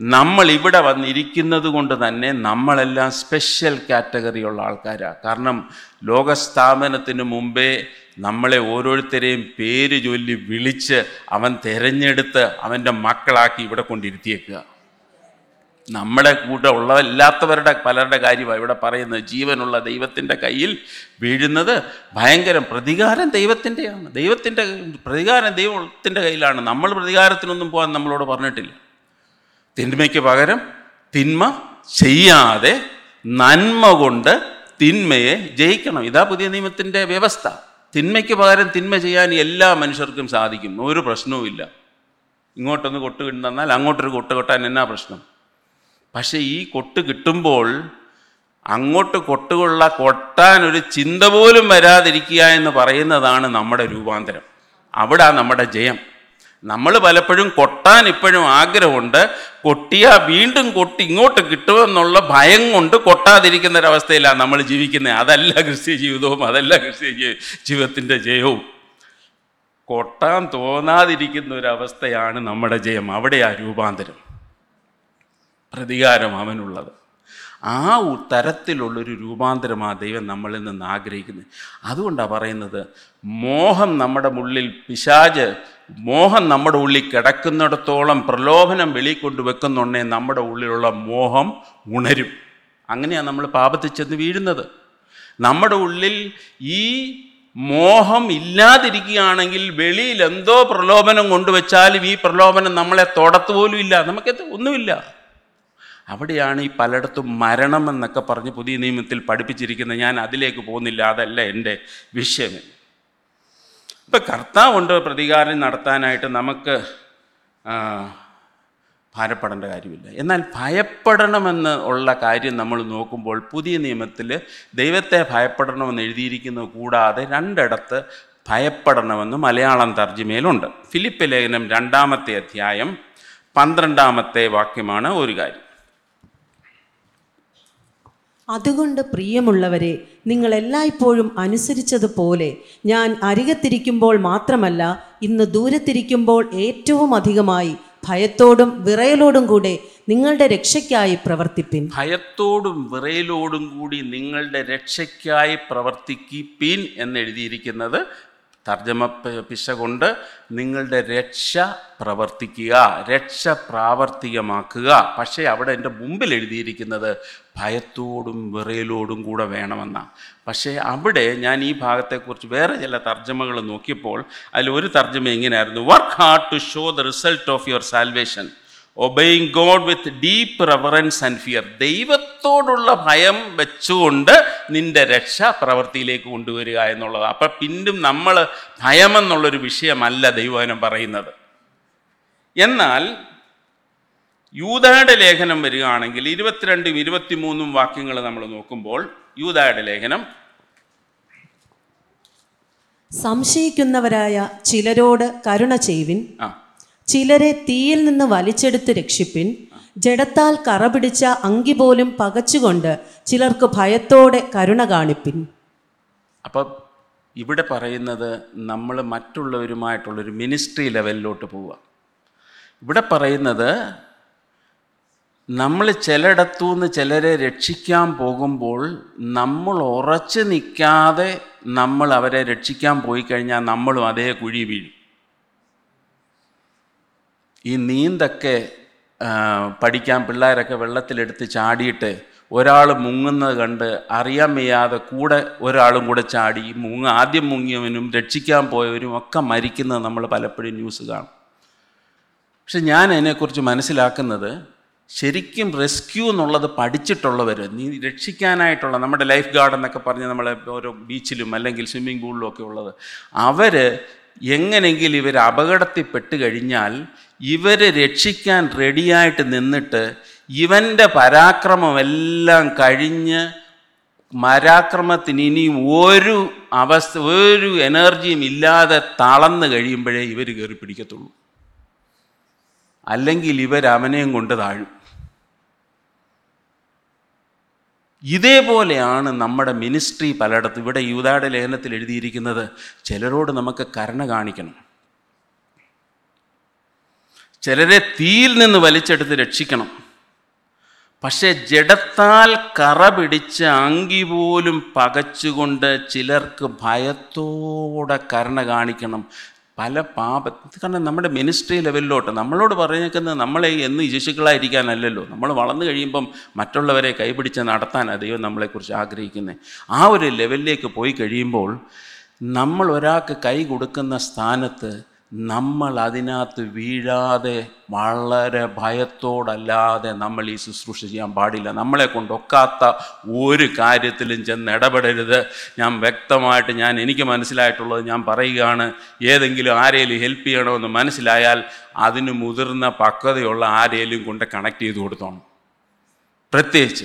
നമ്മൾ ഇവിടെ വന്നിരിക്കുന്നത് കൊണ്ട് തന്നെ നമ്മളെല്ലാം സ്പെഷ്യൽ കാറ്റഗറിയുള്ള ആൾക്കാരാണ് കാരണം ലോകസ്ഥാപനത്തിന് മുമ്പേ നമ്മളെ ഓരോരുത്തരെയും പേര് ചൊല്ലി വിളിച്ച് അവൻ തിരഞ്ഞെടുത്ത് അവന്റെ മക്കളാക്കി ഇവിടെ കൊണ്ടിരുത്തിയേക്കുക. നമ്മളെ കൂടെ ഉള്ളതല്ലാത്തവരുടെ പലരുടെ കാര്യമാണ് ഇവിടെ പറയുന്നത്. ജീവനുള്ള ദൈവത്തിന്റെ കയ്യിൽ വീഴുന്നത് ഭയങ്കരം പ്രതികാരം ദൈവത്തിന്റെയാണ്. ദൈവത്തിന്റെ പ്രതികാരം ദൈവത്തിന്റെ കയ്യിലാണ്. നമ്മൾ പ്രതികാരത്തിനൊന്നും പോകാൻ നമ്മളോട് പറഞ്ഞിട്ടില്ല. തിന്മയ്ക്ക് പകരം തിന്മ ചെയ്യാതെ നന്മ കൊണ്ട് തിന്മയെ ജയിക്കണം. ഇതാ പുതിയ നിയമത്തിന്റെ വ്യവസ്ഥ. തിന്മയ്ക്ക് പകരം തിന്മ ചെയ്യാൻ എല്ലാ മനുഷ്യർക്കും സാധിക്കും. ഒരു പ്രശ്നവുമില്ല ഇങ്ങോട്ടൊന്ന് കൊട്ട് കിട്ടുന്നാൽ അങ്ങോട്ടൊരു കൊട്ട് കൊട്ടാൻ എന്നാ പ്രശ്നം? പക്ഷേ ഈ കൊട്ട് കിട്ടുമ്പോൾ അങ്ങോട്ട് കൊട്ടുകൊള്ള കൊട്ടാൻ ഒരു ചിന്ത പോലും വരാതിരിക്കുക എന്ന് പറയുന്നതാണ് നമ്മുടെ രൂപാന്തരം. അവിടെ നമ്മുടെ ജയം. നമ്മൾ പലപ്പോഴും കൊട്ടാൻ ഇപ്പോഴും ആഗ്രഹമുണ്ട്. കൊട്ടിയാ വീണ്ടും കൊട്ടി ഇങ്ങോട്ട് കിട്ടുമെന്നുള്ള ഭയം കൊണ്ട് കൊട്ടാതിരിക്കുന്ന ഒരവസ്ഥയിലാണ് നമ്മൾ ജീവിക്കുന്നത് അതല്ല ക്രിസ്ത്യ ജീവിതവും അതല്ല ക്രിസ്ത്യ ജീവിതത്തിന്റെ ജയവും. കൊട്ടാൻ തോന്നാതിരിക്കുന്ന ഒരവസ്ഥയാണ് നമ്മുടെ ജയം. അവിടെയാ രൂപാന്തരം. പ്രതികാരം അവനുള്ളത്. ആ തരത്തിലുള്ളൊരു രൂപാന്തരമാണ് ദൈവം നമ്മളിൽ നിന്ന് ആഗ്രഹിക്കുന്നത്. അതുകൊണ്ടാണ് പറയുന്നത് മോഹം നമ്മുടെ ഉള്ളിൽ പിശാജ് മോഹം നമ്മുടെ ഉള്ളിൽ കിടക്കുന്നിടത്തോളം പ്രലോഭനം വെളിക്കൊണ്ട് വെക്കുന്നുണ്ടേ നമ്മുടെ ഉള്ളിലുള്ള മോഹം ഉണരും. അങ്ങനെയാണ് നമ്മൾ പാപത്തിൽ ചെന്ന് വീഴുന്നത്. നമ്മുടെ ഉള്ളിൽ ഈ മോഹം ഇല്ലാതിരിക്കുകയാണെങ്കിൽ വെളിയിൽ എന്തോ പ്രലോഭനം കൊണ്ടുവച്ചാലും ഈ പ്രലോഭനം നമ്മളെ തൊടത്ത് പോലും ഇല്ല. നമുക്കെന്ത് ഒന്നുമില്ല. അവിടെയാണ് ഈ പലയിടത്തും മരണം എന്നൊക്കെ പറഞ്ഞ് പുതിയ നിയമത്തിൽ പഠിപ്പിച്ചിരിക്കുന്നത് ഞാൻ അതിലേക്ക് പോകുന്നില്ല അതല്ല എന്റെ വിഷയം. ഇപ്പം കർത്താവുണ്ട് പ്രതികാരം നടത്താനായിട്ട് നമുക്ക് ഭാരപ്പെടേണ്ട കാര്യമില്ല. എന്നാൽ ഭയപ്പെടണമെന്ന് ഉള്ള കാര്യം നമ്മൾ നോക്കുമ്പോൾ പുതിയ നിയമത്തിൽ ദൈവത്തെ ഭയപ്പെടണമെന്ന് എഴുതിയിരിക്കുന്നത് കൂടാതെ രണ്ടിടത്ത് ഭയപ്പെടണമെന്ന് മലയാളം തർജിമയിലുണ്ട്. ഫിലിപ്പ് ലേഖനം രണ്ടാമത്തെ അധ്യായം പന്ത്രണ്ടാമത്തെ വാക്യമാണ് ഒരു കാര്യം. അതുകൊണ്ട് പ്രിയമുള്ളവരെ നിങ്ങൾ എല്ലായ്പ്പോഴും അനുസരിച്ചതുപോലെ ഞാൻ അരികത്തിരിക്കുമ്പോൾ മാത്രമല്ല ഇന്ന് ദൂരത്തിരിക്കുമ്പോൾ ഏറ്റവും അധികമായി ഭയത്തോടും വിറയലോടും കൂടെ നിങ്ങളുടെ രക്ഷയ്ക്കായി പ്രവർത്തിപ്പിൻ. ഭയത്തോടും വിറയലോടും കൂടി നിങ്ങളുടെ രക്ഷയ്ക്കായി പ്രവർത്തിക്കിപ്പിൻ എന്നെഴുതിയിരിക്കുന്നത് തർജമ പിശ കൊണ്ട് നിങ്ങളുടെ രക്ഷ പ്രവർത്തിക്കുക രക്ഷ പ്രാവർത്തികമാക്കുക. പക്ഷേ അവിടെ എന്റെ മുമ്പിൽ എഴുതിയിരിക്കുന്നത് ഭയത്തോടും വിറയലോടും കൂടെ വേണമെന്നാണ്. പക്ഷേ അവിടെ ഞാൻ ഈ ഭാഗത്തെക്കുറിച്ച് വേറെ ചില തർജമകൾ നോക്കിയപ്പോൾ അതിൽ ഒരു തർജമ എങ്ങനെയായിരുന്നു? Work hard to show the result of your salvation obeying God with deep reverence and fear ദൈവത്തോടുള്ള ഭയം വെച്ചുകൊണ്ട് നിന്റെ രക്ഷ പ്രവൃത്തിയിലേക്ക് കൊണ്ടുവരിക എന്നുള്ളത്. അപ്പം പിന്നും നമ്മൾ ഭയമെന്നുള്ളൊരു വിഷയമല്ല ദൈവവചനം പറയുന്നത്. എന്നാൽ യൂതയുടെ ലേഖനം വരികയാണെങ്കിൽ ഇരുപത്തിരണ്ടും ഇരുപത്തിമൂന്നും വാക്യങ്ങൾ നമ്മൾ നോക്കുമ്പോൾ യൂതയുടെ ലേഖനം. സംശയിക്കുന്നവരായ ചിലരോട് കരുണ ചെയ്യുവിൻ. ചിലരെ തീയിൽ നിന്ന് വലിച്ചെടുത്ത് രക്ഷിപ്പിൻ. ജഡത്താൽ കറ പിടിച്ച അങ്കി പോലും പകച്ചുകൊണ്ട് ചിലർക്ക് ഭയത്തോടെ കരുണ കാണിപ്പിൻ. അപ്പം ഇവിടെ പറയുന്നത് നമ്മൾ മറ്റുള്ളവരുമായിട്ടുള്ളൊരു മിനിസ്ട്രി ലെവലിലോട്ട് പോവുക. ഇവിടെ പറയുന്നത് നമ്മൾ ചിലയിടത്തു നിന്ന് ചിലരെ രക്ഷിക്കാൻ പോകുമ്പോൾ നമ്മൾ ഉറച്ചു നിൽക്കാതെ നമ്മൾ അവരെ രക്ഷിക്കാൻ പോയി കഴിഞ്ഞാൽ നമ്മളും അതേ കുഴി വീഴും. ഈ നീന്തൊക്കെ പഠിക്കാൻ പിള്ളേരൊക്കെ വെള്ളത്തിലെടുത്ത് ചാടിയിട്ട് ഒരാൾ മുങ്ങുന്നത് കണ്ട് അറിയാൻ വയ്യാതെ കൂടെ ഒരാളും കൂടെ ചാടി മുങ്ങ ആദ്യം മുങ്ങിയവനും രക്ഷിക്കാൻ പോയവനും ഒക്കെ മരിക്കുന്നത് നമ്മൾ പലപ്പോഴും ന്യൂസ് കാണും. പക്ഷെ ഞാൻ അതിനെക്കുറിച്ച് മനസ്സിലാക്കുന്നത് ശരിക്കും റെസ്ക്യൂ എന്നുള്ളത് പഠിച്ചിട്ടുള്ളവർ നീ രക്ഷിക്കാനായിട്ടുള്ള നമ്മുടെ ലൈഫ് ഗാർഡ് എന്നൊക്കെ പറഞ്ഞ് നമ്മളെ ഓരോ ബീച്ചിലും അല്ലെങ്കിൽ സ്വിമ്മിംഗ് പൂളിലും ഒക്കെ ഉള്ളത് അവർ എങ്ങനെങ്കിലും ഇവർ അപകടത്തിൽപ്പെട്ട് കഴിഞ്ഞാൽ ഇവരെ രക്ഷിക്കാൻ റെഡിയായിട്ട് നിന്നിട്ട് ഇവന്റെ പരാക്രമമെല്ലാം കഴിഞ്ഞ് മരാക്രമത്തിന് ഇനിയും ഒരു അവസ്ഥ ഒരു എനർജിയും ഇല്ലാതെ തളർന്നു കഴിയുമ്പോഴേ ഇവർ കയറി പിടിക്കത്തുള്ളൂ. അല്ലെങ്കിൽ ഇവർ അവനെയും കൊണ്ട് താഴും. ഇതേപോലെയാണ് നമ്മുടെ മിനിസ്ട്രി പലയിടത്തും. ഇവിടെ യൂതായുടെ ലേഖനത്തിൽ എഴുതിയിരിക്കുന്നത് ചിലരോട് നമുക്ക് കരുണ കാണിക്കണം. ചിലരെ തീയിൽ നിന്ന് വലിച്ചെടുത്ത് രക്ഷിക്കണം. പക്ഷേ ജഡത്താൽ കറ പിടിച്ച അങ്കി പോലും പകച്ചുകൊണ്ട് ചിലർക്ക് ഭയത്തോടെ കരുണ കാണിക്കണം. പല പാപ കാരണം നമ്മുടെ മിനിസ്ട്രി ലെവലിലോട്ട് നമ്മളോട് പറഞ്ഞേക്കുന്നത് നമ്മളെ എന്ന് ശിശുക്കളായിരിക്കാനല്ലല്ലോ. നമ്മൾ വളർന്നു കഴിയുമ്പം മറ്റുള്ളവരെ കൈപിടിച്ച് നടത്താൻ ദൈവം നമ്മളെക്കുറിച്ച് ആഗ്രഹിക്കുന്നത് ആ ഒരു ലെവലിലേക്ക് പോയി കഴിയുമ്പോൾ നമ്മൾ ഒരാൾക്ക് കൈ കൊടുക്കുന്ന സ്ഥാനത്ത് നമ്മൾ അതിനകത്ത് വീഴാതെ വളരെ ഭയത്തോടല്ലാതെ നമ്മൾ ഈ ശുശ്രൂഷ ചെയ്യാൻ പാടില്ല. നമ്മളെ കൊണ്ടൊക്കാത്ത ഒരു കാര്യത്തിലും ചെന്ന് ഇടപെടരുത്. ഞാൻ വ്യക്തമായിട്ട് ഞാൻ എനിക്ക് മനസ്സിലായിട്ടുള്ളത് ഞാൻ പറയുകയാണ്. ഏതെങ്കിലും ആരെങ്കിലും ഹെൽപ്പ് ചെയ്യണമെന്ന് മനസ്സിലായാൽ അതിന് മുതിർന്ന പക്വതയുള്ള ആരെങ്കിലും കൊണ്ട് കണക്ട് ചെയ്ത് കൊടുത്തോണം. പ്രത്യേകിച്ച്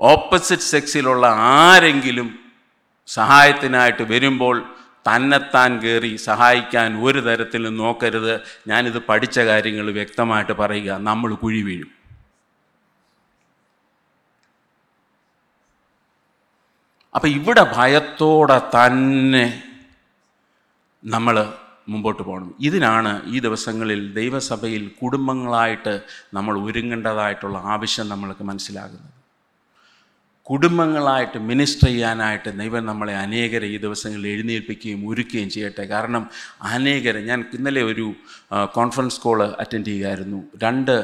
ഓപ്പോസിറ്റ് സെക്സിലുള്ള ആരെങ്കിലും സഹായത്തിനായിട്ട് വരുമ്പോൾ തന്നെത്താൻ കയറി സഹായിക്കാൻ ഒരു തരത്തിലും നോക്കരുത്. ഞാനിത് പഠിച്ച കാര്യങ്ങൾ വ്യക്തമായിട്ട് പറയുക. നമ്മൾ കുഴി വീഴും. അപ്പം ഇവിടെ ഭയത്തോടെ തന്നെ നമ്മൾ മുമ്പോട്ട് പോകണം. ഇതിനാണ് ഈ ദിവസങ്ങളിൽ ദൈവസഭയിൽ കുടുംബങ്ങളായിട്ട് നമ്മൾ ഒരുങ്ങേണ്ടതായിട്ടുള്ള ആവശ്യം നമ്മൾക്ക് മനസ്സിലാകുന്നത്. കുടുംബങ്ങളായിട്ട് മിനിസ്റ്റർ ചെയ്യാനായിട്ട് ദൈവം നമ്മളെ അനേകരെ ഈ ദിവസങ്ങളിൽ എഴുന്നേൽപ്പിക്കുകയും ഒരുക്കുകയും ചെയ്യട്ടെ. കാരണം അനേകരെ ഞാൻ ഇന്നലെ ഒരു കോൺഫറൻസ് കോൾ അറ്റൻഡ് ചെയ്യുമായിരുന്നു രണ്ട്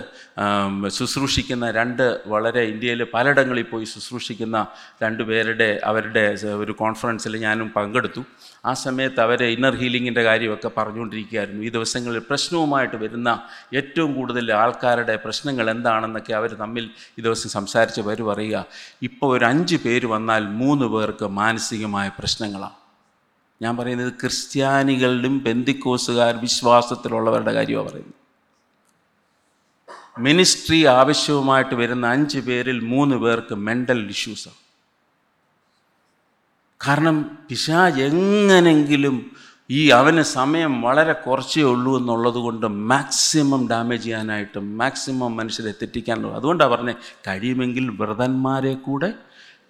ശുശ്രൂഷിക്കുന്ന രണ്ട് വളരെ ഇന്ത്യയിൽ പലയിടങ്ങളിൽ പോയി ശുശ്രൂഷിക്കുന്ന രണ്ട് പേരുടെ അവരുടെ ഒരു കോൺഫറൻസിൽ ഞാനും പങ്കെടുത്തു. ആ സമയത്ത് അവരെ ഇന്നർ ഹീലിങ്ങിന്റെ കാര്യമൊക്കെ പറഞ്ഞുകൊണ്ടിരിക്കുകയായിരുന്നു. ഈ ദിവസങ്ങളിൽ പ്രശ്നവുമായിട്ട് വരുന്ന ഏറ്റവും കൂടുതൽ ആൾക്കാരുടെ പ്രശ്നങ്ങൾ എന്താണെന്നൊക്കെ അവർ തമ്മിൽ ഈ ദിവസം സംസാരിച്ച് വരും പറയുക ഇപ്പോൾ ഒരു അഞ്ച് പേര് വന്നാൽ മൂന്ന് പേർക്ക് മാനസികമായ പ്രശ്നങ്ങളാണ്. ഞാൻ പറയുന്നത് ക്രിസ്ത്യാനികളിലും ബന്ധിക്കോസുകാർ വിശ്വാസത്തിലുള്ളവരുടെ കാര്യമാണ് പറയുന്നത്. മിനിസ്ട്രി ആവശ്യവുമായിട്ട് വരുന്ന അഞ്ച് പേരിൽ മൂന്ന് പേർക്ക് മെന്റൽ ഇഷ്യൂസാണ് കാരണം പിശാജ് എങ്ങനെങ്കിലും ഈ അവന് സമയം വളരെ കുറച്ചേ ഉള്ളൂ എന്നുള്ളത് കൊണ്ട് മാക്സിമം ഡാമേജ് ചെയ്യാനായിട്ട് മാക്സിമം മനുഷ്യരെ തെറ്റിക്കാനുള്ളൂ അതുകൊണ്ടാണ് പറഞ്ഞത് കഴിയുമെങ്കിൽ വ്രതന്മാരെ കൂടെ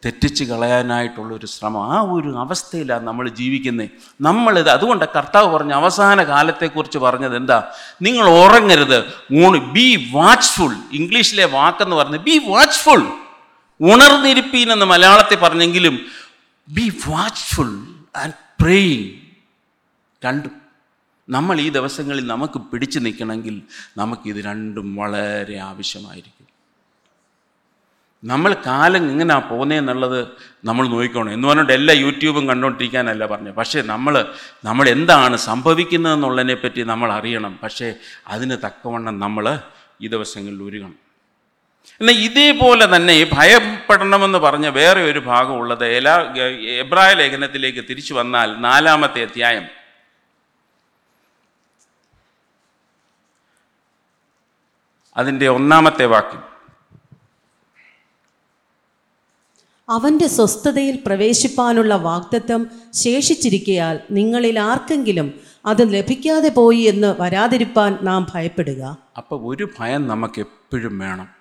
തെറ്റിച്ച് കളയാനായിട്ടുള്ളൊരു ശ്രമം. ആ ഒരു അവസ്ഥയിലാണ് നമ്മൾ ജീവിക്കുന്നത് നമ്മളിത് അതുകൊണ്ട് കർത്താവ് പറഞ്ഞ അവസാന കാലത്തെക്കുറിച്ച് പറഞ്ഞത് എന്താ? നിങ്ങൾ ഉറങ്ങരുത്. ഊണ് ബി വാച്ച്ഫുൾ ഇംഗ്ലീഷിലെ വാക്കെന്ന് പറഞ്ഞ് ബി വാച്ച്ഫുൾ ഉണർന്നിരിപ്പീൻ എന്ന് മലയാളത്തിൽ പറഞ്ഞെങ്കിലും ബി വാച്ച്ഫുൾ ആൻഡ് പ്രേയിങ് രണ്ടും. നമ്മൾ ഈ ദിവസങ്ങളിൽ നമുക്ക് പിടിച്ചു നിൽക്കണമെങ്കിൽ നമുക്കിത് രണ്ടും വളരെ ആവശ്യമായിരിക്കും. നമ്മൾ കാലം എങ്ങനെയാണ് പോകുന്നതെന്നുള്ളത് നമ്മൾ നോക്കിക്കോണം. എന്ന് പറഞ്ഞിട്ട് എല്ലാ യൂട്യൂബും കണ്ടുകൊണ്ടിരിക്കാനല്ല പറഞ്ഞത് പക്ഷേ നമ്മൾ നമ്മൾ എന്താണ് സംഭവിക്കുന്നതെന്നുള്ളതിനെ പറ്റി നമ്മൾ അറിയണം. പക്ഷേ അതിന് തക്കവണ്ണം നമ്മൾ ഈ ദിവസങ്ങളിൽ ഒരുങ്ങണം. എന്നാൽ ഇതേപോലെ തന്നെ ഭയപ്പെടണമെന്ന് പറഞ്ഞ വേറെ ഒരു ഭാഗമുള്ളത് എല്ലാ എബ്രായ ലേഖനത്തിലേക്ക് തിരിച്ചു വന്നാൽ നാലാമത്തെ അധ്യായം. അതിന്റെ ഒന്നാമത്തെ വാക്യം. അവന്റെ സ്വസ്ഥതയിൽ പ്രവേശിപ്പാനുള്ള വാഗ്ദത്തം ശേഷിച്ചിരിക്കയാൽ നിങ്ങളിൽ ആർക്കെങ്കിലും അത് ലഭിക്കാതെ പോയി എന്ന് വരാതിരിപ്പാൻ നാം ഭയപ്പെടുക. അപ്പോൾ ഒരു ഭയം നമുക്ക് എപ്പോഴും വേണം.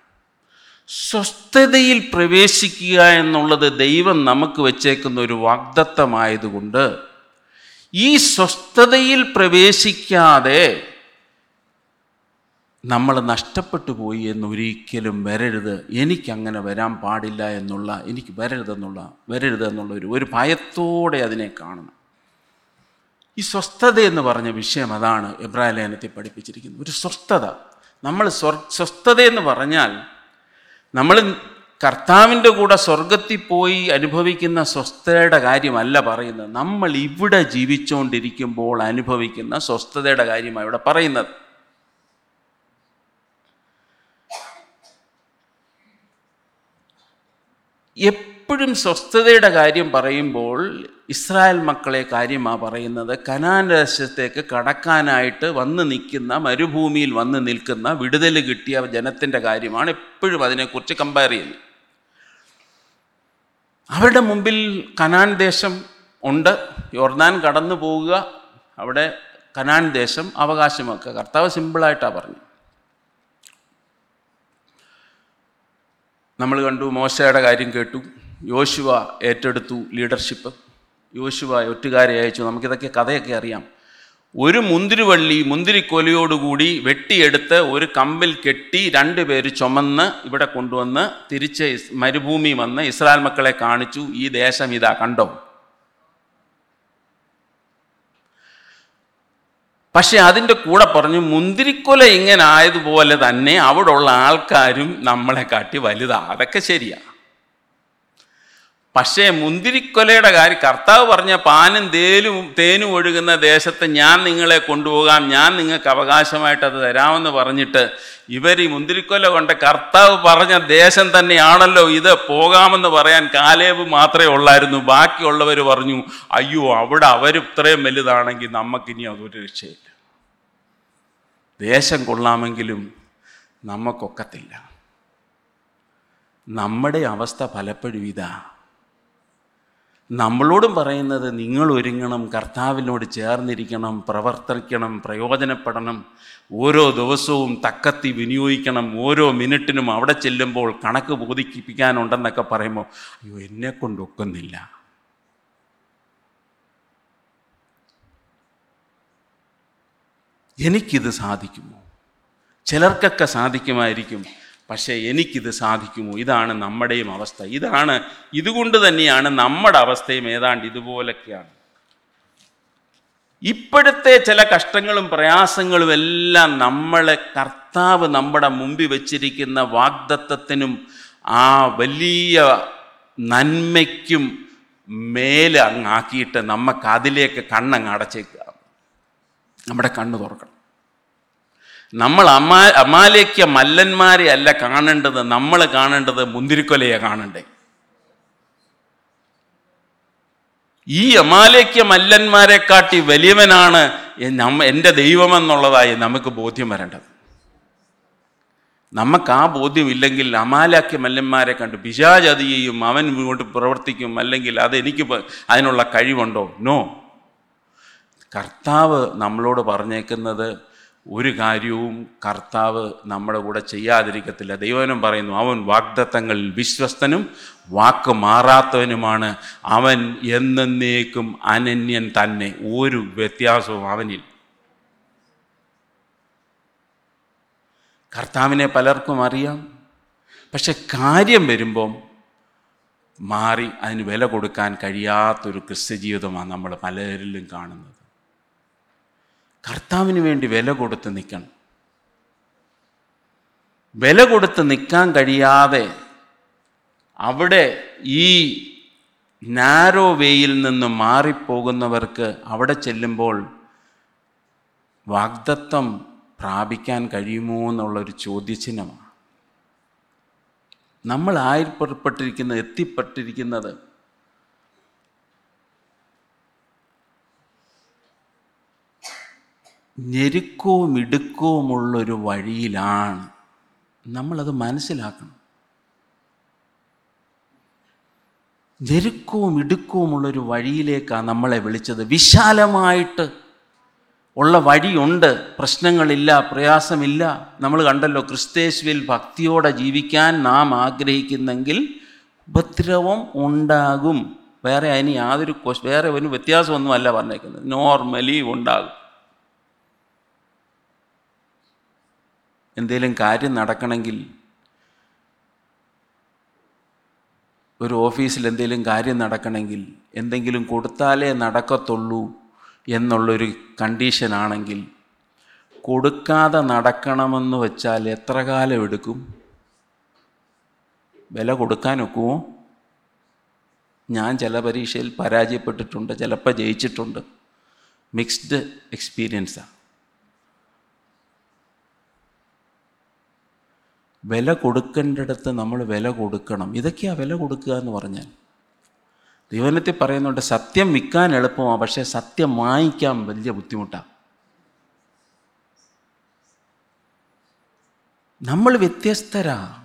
സ്വസ്ഥതയിൽ പ്രവേശിക്കുക എന്നുള്ളത് ദൈവം നമുക്ക് വെച്ചേക്കുന്ന ഒരു വാഗ്ദത്തമായതുകൊണ്ട് ഈ സ്വസ്ഥതയിൽ പ്രവേശിക്കാതെ നമ്മൾ നഷ്ടപ്പെട്ടു പോയി എന്നൊരിക്കലും വരരുത്. എനിക്കങ്ങനെ വരാൻ പാടില്ല എന്നുള്ള എനിക്ക് വരരുതെന്നുള്ള വരരുതെന്നുള്ള ഒരു ഒരു ഭയത്തോടെ അതിനെ കാണണം. ഈ സ്വസ്ഥത എന്ന് പറഞ്ഞ വിഷയം അതാണ് എബ്രാഹിം ലേനത്തെ പഠിപ്പിച്ചിരിക്കുന്നത്. ഒരു സ്വസ്ഥത. നമ്മൾ സ്വ സ്വസ്ഥത എന്ന് പറഞ്ഞാൽ നമ്മൾ കർത്താവിന്റെ കൂടെ സ്വർഗത്തിൽ പോയി അനുഭവിക്കുന്ന സ്വസ്ഥതയുടെ കാര്യമല്ല പറയുന്നത്. നമ്മൾ ഇവിടെ ജീവിച്ചുകൊണ്ടിരിക്കുമ്പോൾ അനുഭവിക്കുന്ന സ്വസ്ഥതയുടെ കാര്യമാണ് ഇവിടെ പറയുന്നത്. എപ്പോഴും സ്വസ്ഥതയുടെ കാര്യം പറയുമ്പോൾ ഇസ്രായേൽ മക്കളെ കാര്യമാണ് പറയുന്നത്. കനാൻ ദേശത്തേക്ക് കടക്കാനായിട്ട് വന്ന് നിൽക്കുന്ന മരുഭൂമിയിൽ വന്ന് നിൽക്കുന്ന വിടുതൽ കിട്ടിയ ജനത്തിന്റെ കാര്യമാണ് എപ്പോഴും അതിനെക്കുറിച്ച് കമ്പയർ ചെയ്യുന്നത്. അവരുടെ മുമ്പിൽ കനാൻ ദേശം ഉണ്ട്. യോർദാൻ കടന്നു പോവുക അവിടെ കനാൻ ദേശം അവകാശമാക്കുക കർത്താവ് സിമ്പിളായിട്ടാണ് പറഞ്ഞു നമ്മൾ കണ്ടു മോശയുടെ കാര്യം കേട്ടു. യോശുവ ഏറ്റെടുത്തു ലീഡർഷിപ്പ്. യോശുവ ഒറ്റുകാരെ അയച്ചു. നമുക്കിതൊക്കെ കഥയൊക്കെ അറിയാം. ഒരു മുന്തിരിവള്ളി മുന്തിരിക്കൊലയോടുകൂടി വെട്ടിയെടുത്ത് ഒരു കമ്പിൽ കെട്ടി രണ്ടുപേര് ചുമന്ന് ഇവിടെ കൊണ്ടുവന്ന് തിരിച്ച് മരുഭൂമി വന്ന് ഇസ്രായേൽ മക്കളെ കാണിച്ചു. ഈ ദേശം ഇതാ കണ്ടോ? പക്ഷെ അതിന്റെ കൂടെ പറഞ്ഞു മുന്തിരിക്കൊല ഇങ്ങനെ ആയതുപോലെ തന്നെ ഉള്ള ആൾക്കാരും നമ്മളെ കാട്ടി വലുതാ. അതൊക്കെ ശരിയാ. പക്ഷേ മുന്തിരിക്കൊലയുടെ കാര്യം കർത്താവ് പറഞ്ഞ പാനും തേലും തേനും ഒഴുകുന്ന ദേശത്ത് ഞാൻ നിങ്ങളെ കൊണ്ടുപോകാം ഞാൻ നിങ്ങൾക്ക് അവകാശമായിട്ട് അത് തരാമെന്ന് പറഞ്ഞിട്ട് ഇവർ ഈ മുന്തിരിക്കൊല കൊണ്ട് കർത്താവ് പറഞ്ഞ ദേശം തന്നെയാണല്ലോ ഇത് പോകാമെന്ന് പറയാൻ കാലേവ് മാത്രമേ ഉള്ളായിരുന്നു. ബാക്കിയുള്ളവർ പറഞ്ഞു അയ്യോ അവിടെ അവർ ഇത്രയും വലുതാണെങ്കിൽ നമുക്കിനി അതൊരു രക്ഷയില്ല. ദേശം കൊള്ളാമെങ്കിലും നമുക്കൊക്കത്തില്ല നമ്മുടെ അവസ്ഥ പലപ്പോഴും ഇതാ. നമ്മളോടും പറയുന്നത് നിങ്ങൾ ഒരുങ്ങണം കർത്താവിനോട് ചേർന്നിരിക്കണം പ്രവർത്തിക്കണം പ്രയോജനപ്പെടണം. ഓരോ ദിവസവും തക്കത്തി വിനിയോഗിക്കണം ഓരോ മിനിറ്റിനും അവിടെ ചെല്ലുമ്പോൾ കണക്ക് ബോധിപ്പിക്കാനുണ്ടെന്നൊക്കെ പറയുമ്പോൾ അയ്യോ എന്നെ കൊണ്ടൊക്കുന്നില്ല എനിക്കിത് സാധിക്കുമോ? ചിലർക്കൊക്കെ സാധിക്കുമായിരിക്കും. പക്ഷേ എനിക്കിത് സാധിക്കുമോ? ഇതാണ് നമ്മുടെയും അവസ്ഥ. ഇതാണ് ഇതുകൊണ്ട് തന്നെയാണ് നമ്മുടെ അവസ്ഥയും ഏതാണ്ട് ഇതുപോലൊക്കെയാണ്. ഇപ്പോഴത്തെ ചില കഷ്ടങ്ങളും പ്രയാസങ്ങളും എല്ലാം നമ്മളെ കർത്താവ് നമ്മുടെ മുമ്പിൽ വച്ചിരിക്കുന്ന വാഗ്ദത്വത്തിനും ആ വലിയ നന്മയ്ക്കും മേലെ അങ്ങാക്കിയിട്ട് നമുക്ക് അതിലേക്ക് കണ്ണങ്ങ് അടച്ചേക്കുക. നമ്മുടെ കണ്ണ് തുറക്കണം. നമ്മൾ അമാ അമാലേക്ക മല്ലന്മാരെ അല്ല കാണേണ്ടത് നമ്മൾ കാണേണ്ടത് മുന്തിരിക്കൊലയെ കാണണ്ടേ. ഈ അമാലേക്ക മല്ലന്മാരെ കാട്ടി വലിയവനാണ് എന്റെ ദൈവമെന്നുള്ളതായി നമുക്ക് ബോധ്യം വരേണ്ടത്. നമുക്ക് ആ ബോധ്യം ഇല്ലെങ്കിൽ അമാലാക്യ മല്ലന്മാരെ കണ്ട് പിശാചതിയെയും അവൻ ഇങ്ങോട്ട് പ്രവർത്തിക്കും അല്ലെങ്കിൽ അതെനിക്ക് അതിനുള്ള കഴിവുണ്ടോ? നോ. കർത്താവ് നമ്മളോട് പറഞ്ഞേക്കുന്നത് ഒരു കാര്യവും കർത്താവ് നമ്മുടെ കൂടെ ചെയ്യാതിരിക്കത്തില്ല. ദൈവനം പറയുന്നു അവൻ വാഗ്ദത്തങ്ങളിൽ വിശ്വസ്തനും വാക്ക് മാറാത്തവനുമാണ്. അവൻ എന്നേക്കും അനന്യൻ തന്നെ. ഒരു വ്യത്യാസവും അവനിൽ. കർത്താവിനെ പലർക്കും അറിയാം. പക്ഷെ കാര്യം വരുമ്പം മാറി അതിന് വില കൊടുക്കാൻ കഴിയാത്തൊരു ക്രിസ്ത്യ ജീവിതമാണ് നമ്മൾ പലരിലും കാണുന്നത്. കർത്താവിന് വേണ്ടി വില കൊടുത്ത് നിൽക്കണം. വില കൊടുത്ത് നിൽക്കാൻ കഴിയാതെ അവിടെ ഈ നാരോ വേയിൽ നിന്ന് മാറിപ്പോകുന്നവർക്ക് അവിടെ ചെല്ലുമ്പോൾ വാഗ്ദത്വം പ്രാപിക്കാൻ കഴിയുമോ എന്നുള്ളൊരു ചോദ്യചിഹ്നമാണ്. നമ്മൾ ആയിൽപ്പെട്ടിരിക്കുന്ന എത്തിപ്പെട്ടിരിക്കുന്നത് ഞെരുക്കവും ഇടുക്കവുമുള്ളൊരു വഴിയിലാണ് നമ്മളത് മനസ്സിലാക്കണം. ഞെരുക്കവും ഇടുക്കവുമുള്ളൊരു വഴിയിലേക്കാണ് നമ്മളെ വിളിച്ചത്. വിശാലമായിട്ട് ഉള്ള വഴിയുണ്ട്. പ്രശ്നങ്ങളില്ല പ്രയാസമില്ല. നമ്മൾ കണ്ടല്ലോ ക്രിസ്തേശുവിൽ ഭക്തിയോടെ ജീവിക്കാൻ നാം ആഗ്രഹിക്കുന്നെങ്കിൽ ഉപദ്രവം ഉണ്ടാകും. വേറെ അതിന് യാതൊരു വേറെ ഒരു വ്യത്യാസമൊന്നുമല്ല പറഞ്ഞേക്കുന്നത്. നോർമലി ഉണ്ടാകും. എന്തെങ്കിലും കാര്യം നടക്കണമെങ്കിൽ ഒരു ഓഫീസിൽ എന്തെങ്കിലും കാര്യം നടക്കണമെങ്കിൽ എന്തെങ്കിലും കൊടുത്താലേ നടക്കത്തുള്ളൂ എന്നുള്ളൊരു കണ്ടീഷനാണെങ്കിൽ കൊടുക്കാതെ നടക്കണമെന്ന് വെച്ചാൽ എത്ര കാലം എടുക്കും? വില കൊടുക്കാൻ ഒക്കുമോ ഞാൻ ചില പരീക്ഷയിൽ പരാജയപ്പെട്ടിട്ടുണ്ട് ചിലപ്പോൾ ജയിച്ചിട്ടുണ്ട്. മിക്സ്ഡ് എക്സ്പീരിയൻസാണ് വില കൊടുക്കേണ്ടിടത്ത് നമ്മൾ വില കൊടുക്കണം. ഇതൊക്കെയാണ് വില കൊടുക്കുക എന്ന് പറഞ്ഞാൽ. ദൈവനത്തിൽ പറയുന്നുണ്ട് സത്യം വിൽക്കാൻ എളുപ്പമാണ് പക്ഷേ സത്യം വാങ്ങിക്കാൻ വലിയ ബുദ്ധിമുട്ടാണ് നമ്മൾ വ്യത്യസ്തരാ.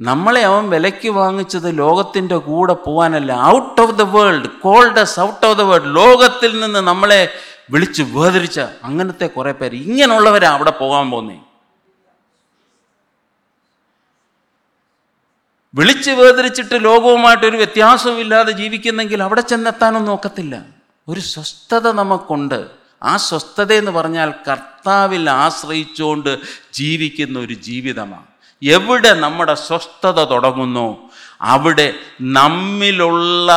നമ്മളെ അവൻ വിലയ്ക്ക് വാങ്ങിച്ചത് ലോകത്തിന്റെ കൂടെ പോകാനല്ല out of the world called us out of the world ലോകത്തിൽ നിന്ന് നമ്മളെ വിളിച്ച് വേദരിച്ച അങ്ങനത്തെ കുറേ പേര് ഇങ്ങനെയുള്ളവരാണ് അവിടെ പോകാൻ പോകുന്നേ. വിളിച്ച് വേദരിച്ചിട്ട് ലോകവുമായിട്ട് ഒരു വ്യത്യാസവും ഇല്ലാതെ ജീവിക്കുന്നെങ്കിൽ അവിടെ ചെന്നെത്താനൊന്നും നോക്കത്തില്ല. ഒരു സ്വസ്ഥത നമുക്കുണ്ട്. ആ സ്വസ്ഥത എന്ന് പറഞ്ഞാൽ കർത്താവിൽ ആശ്രയിച്ചുകൊണ്ട് ജീവിക്കുന്ന ഒരു ജീവിതമാണ് എവിടെ നമ്മുടെ സ്വസ്ഥത തുടങ്ങുന്നു? അവിടെ നമ്മിലുള്ള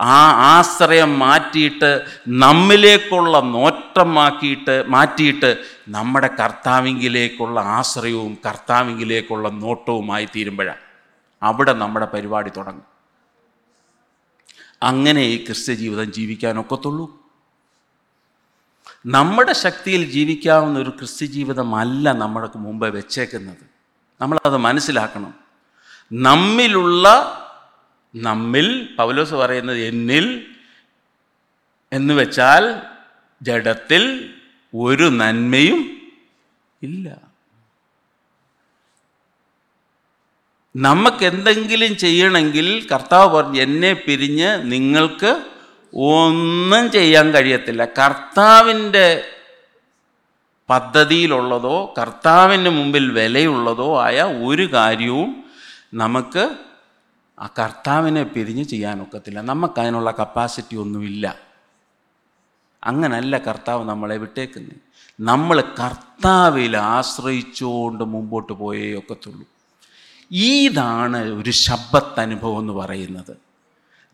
ആ ആശ്രയം മാറ്റിയിട്ട് നമ്മിലേക്കുള്ള നോട്ടമാക്കിയിട്ട് മാറ്റിയിട്ട് നമ്മുടെ കർത്താവിങ്കിലേക്കുള്ള ആശ്രയവും കർത്താവിങ്കിലേക്കുള്ള നോട്ടവുമായി തീരുമ്പോഴാണ് അവിടെ നമ്മുടെ പരിപാടി തുടങ്ങും. അങ്ങനെ ഈ ക്രിസ്ത്യ ജീവിതം ജീവിക്കാനൊക്കത്തുള്ളൂ. നമ്മുടെ ശക്തിയിൽ ജീവിക്കാവുന്ന ഒരു ക്രിസ്ത്യ ജീവിതമല്ല നമ്മൾക്ക് മുമ്പ് വെച്ചേക്കുന്നത്. നമ്മളത് മനസ്സിലാക്കണം. നമ്മിലുള്ള നമ്മിൽ പൗലോസ് പറയുന്നത് എന്നിൽ എന്ന് വെച്ചാൽ ജഡത്തിൽ ഒരു നന്മയും ഇല്ല. നമുക്ക് എന്തെങ്കിലും ചെയ്യണമെങ്കിൽ കർത്താവ് പറഞ്ഞു എന്നെ പിരിഞ്ഞ് നിങ്ങൾക്ക് ഒന്നും ചെയ്യാൻ കഴിയത്തില്ല. കർത്താവിന്റെ പദ്ധതിയിലുള്ളതോ കർത്താവിന് മുമ്പിൽ വിലയുള്ളതോ ആയ ഒരു കാര്യവും നമുക്ക് ആ കർത്താവിനെ പിരിഞ്ഞ് ചെയ്യാനൊക്കത്തില്ല നമുക്ക് അതിനുള്ള കപ്പാസിറ്റി ഒന്നുമില്ല. അങ്ങനല്ല കർത്താവ് നമ്മളെ വിട്ടേക്കുന്നത് നമ്മൾ കർത്താവിൽ ആശ്രയിച്ചുകൊണ്ട് മുമ്പോട്ട് പോയേ ഒക്കത്തുള്ളൂ. ഇതാണ് ഒരു ശബ്ദത്ത് അനുഭവം എന്ന് പറയുന്നത്.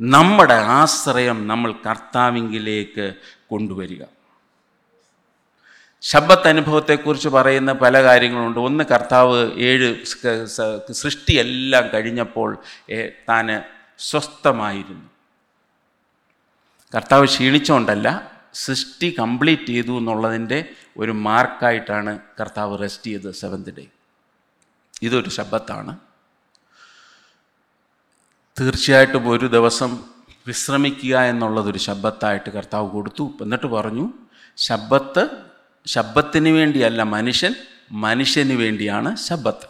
നമ്മുടെ ആശ്രയം നമ്മൾ കർത്താവിങ്കിലേക്ക് കൊണ്ടുവരിക. ശബ്ദത്ത് അനുഭവത്തെക്കുറിച്ച് പറയുന്ന പല കാര്യങ്ങളുണ്ട്. ഒന്ന് കർത്താവ് ഏഴ് സൃഷ്ടിയെല്ലാം കഴിഞ്ഞപ്പോൾ താൻ സ്വസ്ഥമായിരുന്നു. കർത്താവ് ക്ഷീണിച്ചുകൊണ്ടല്ല സൃഷ്ടി കംപ്ലീറ്റ് ചെയ്തു എന്നുള്ളതിന്റെ ഒരു മാർക്കായിട്ടാണ് കർത്താവ് റെസ്റ്റ് ചെയ്തത് സെവൻത് ഡേ ഇതൊരു ശബ്ദത്താണ്. തീർച്ചയായിട്ടും ഒരു ദിവസം വിശ്രമിക്കുക എന്നുള്ളതൊരു ശബ്ദത്തായിട്ട് കർത്താവ് കൊടുത്തു. എന്നിട്ട് പറഞ്ഞു ശബ്ദത്ത് ശബ്ദത്തിന് വേണ്ടിയല്ല മനുഷ്യൻ മനുഷ്യന് വേണ്ടിയാണ് ശബ്ദത്ത്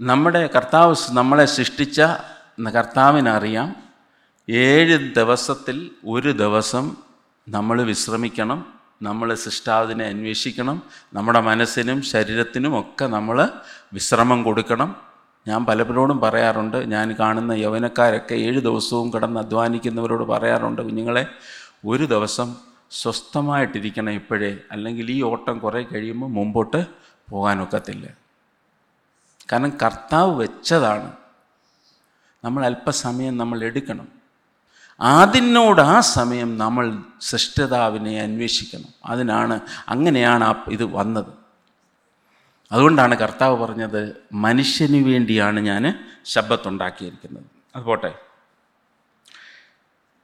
നമ്മുടെ കർത്താവ് നമ്മളെ സൃഷ്ടിച്ച കർത്താവിനറിയാം ഏഴ് ദിവസത്തിൽ ഒരു ദിവസം നമ്മൾ വിശ്രമിക്കണം നമ്മൾ സൃഷ്ടാവിനെ അന്വേഷിക്കണം. നമ്മുടെ മനസ്സിനും ശരീരത്തിനും ഒക്കെ നമ്മൾ വിശ്രമം കൊടുക്കണം. ഞാൻ പലപ്പോഴും പറയാറുണ്ട് ഞാൻ കാണുന്ന യൗവനക്കാരൊക്കെ ഏഴ് ദിവസവും കിടന്ന് അധ്വാനിക്കുന്നവരോട് പറയാറുണ്ട് കുഞ്ഞുങ്ങളെ ഒരു ദിവസം സ്വസ്ഥമായിട്ടിരിക്കണം ഇപ്പോഴേ. അല്ലെങ്കിൽ ഈ ഓട്ടം കുറേ കഴിയുമ്പോൾ മുമ്പോട്ട് പോകാനൊക്കത്തില്ല. കാരണം കർത്താവ് വെച്ചതാണ്. നമ്മൾ അല്പസമയം നമ്മൾ എടുക്കണം. അതിനോട് ആ സമയം നമ്മൾ സൃഷ്ടതാവിനെ അന്വേഷിക്കണം. അതിനാണ് അങ്ങനെയാണ് ആ ഇത് വന്നത്. അതുകൊണ്ടാണ് കർത്താവ് പറഞ്ഞത് മനുഷ്യന് വേണ്ടിയാണ് ഞാൻ ശബ്ദത്തുണ്ടാക്കിയിരിക്കുന്നത് അത് പോട്ടെ.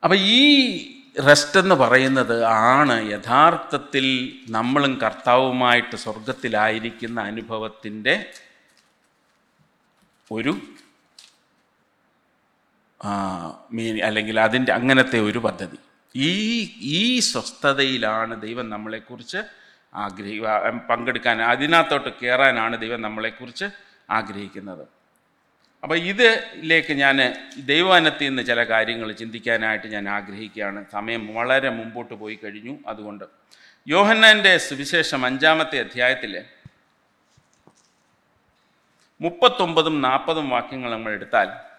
അപ്പം ഈ റെസ്റ്റ് എന്ന് പറയുന്നത് ആണ് യഥാർത്ഥത്തിൽ നമ്മളും കർത്താവുമായിട്ട് സ്വർഗത്തിലായിരിക്കുന്ന അനുഭവത്തിന്റെ ഒരു മീനി അല്ലെങ്കിൽ അതിന്റെ അങ്ങനത്തെ ഒരു പദ്ധതി. ഈ ഈ സ്വസ്ഥതയിലാണ് ദൈവം നമ്മളെക്കുറിച്ച് ആഗ്രഹി പങ്കെടുക്കാൻ അതിനകത്തോട്ട് കയറാനാണ് ദൈവം നമ്മളെക്കുറിച്ച് ആഗ്രഹിക്കുന്നത്. അപ്പോൾ ഇതിലേക്ക് ഞാൻ ദൈവവനത്തിൽ നിന്ന് ചില കാര്യങ്ങൾ ചിന്തിക്കാനായിട്ട് ഞാൻ ആഗ്രഹിക്കുകയാണ്. സമയം വളരെ മുമ്പോട്ട് പോയി കഴിഞ്ഞു. അതുകൊണ്ട് യോഹന്നാന്റെ സുവിശേഷം അഞ്ചാമത്തെ അധ്യായത്തിൽ മുപ്പത്തൊമ്പതും നാൽപ്പതും വാക്യങ്ങൾ നമ്മൾ എടുത്താൽ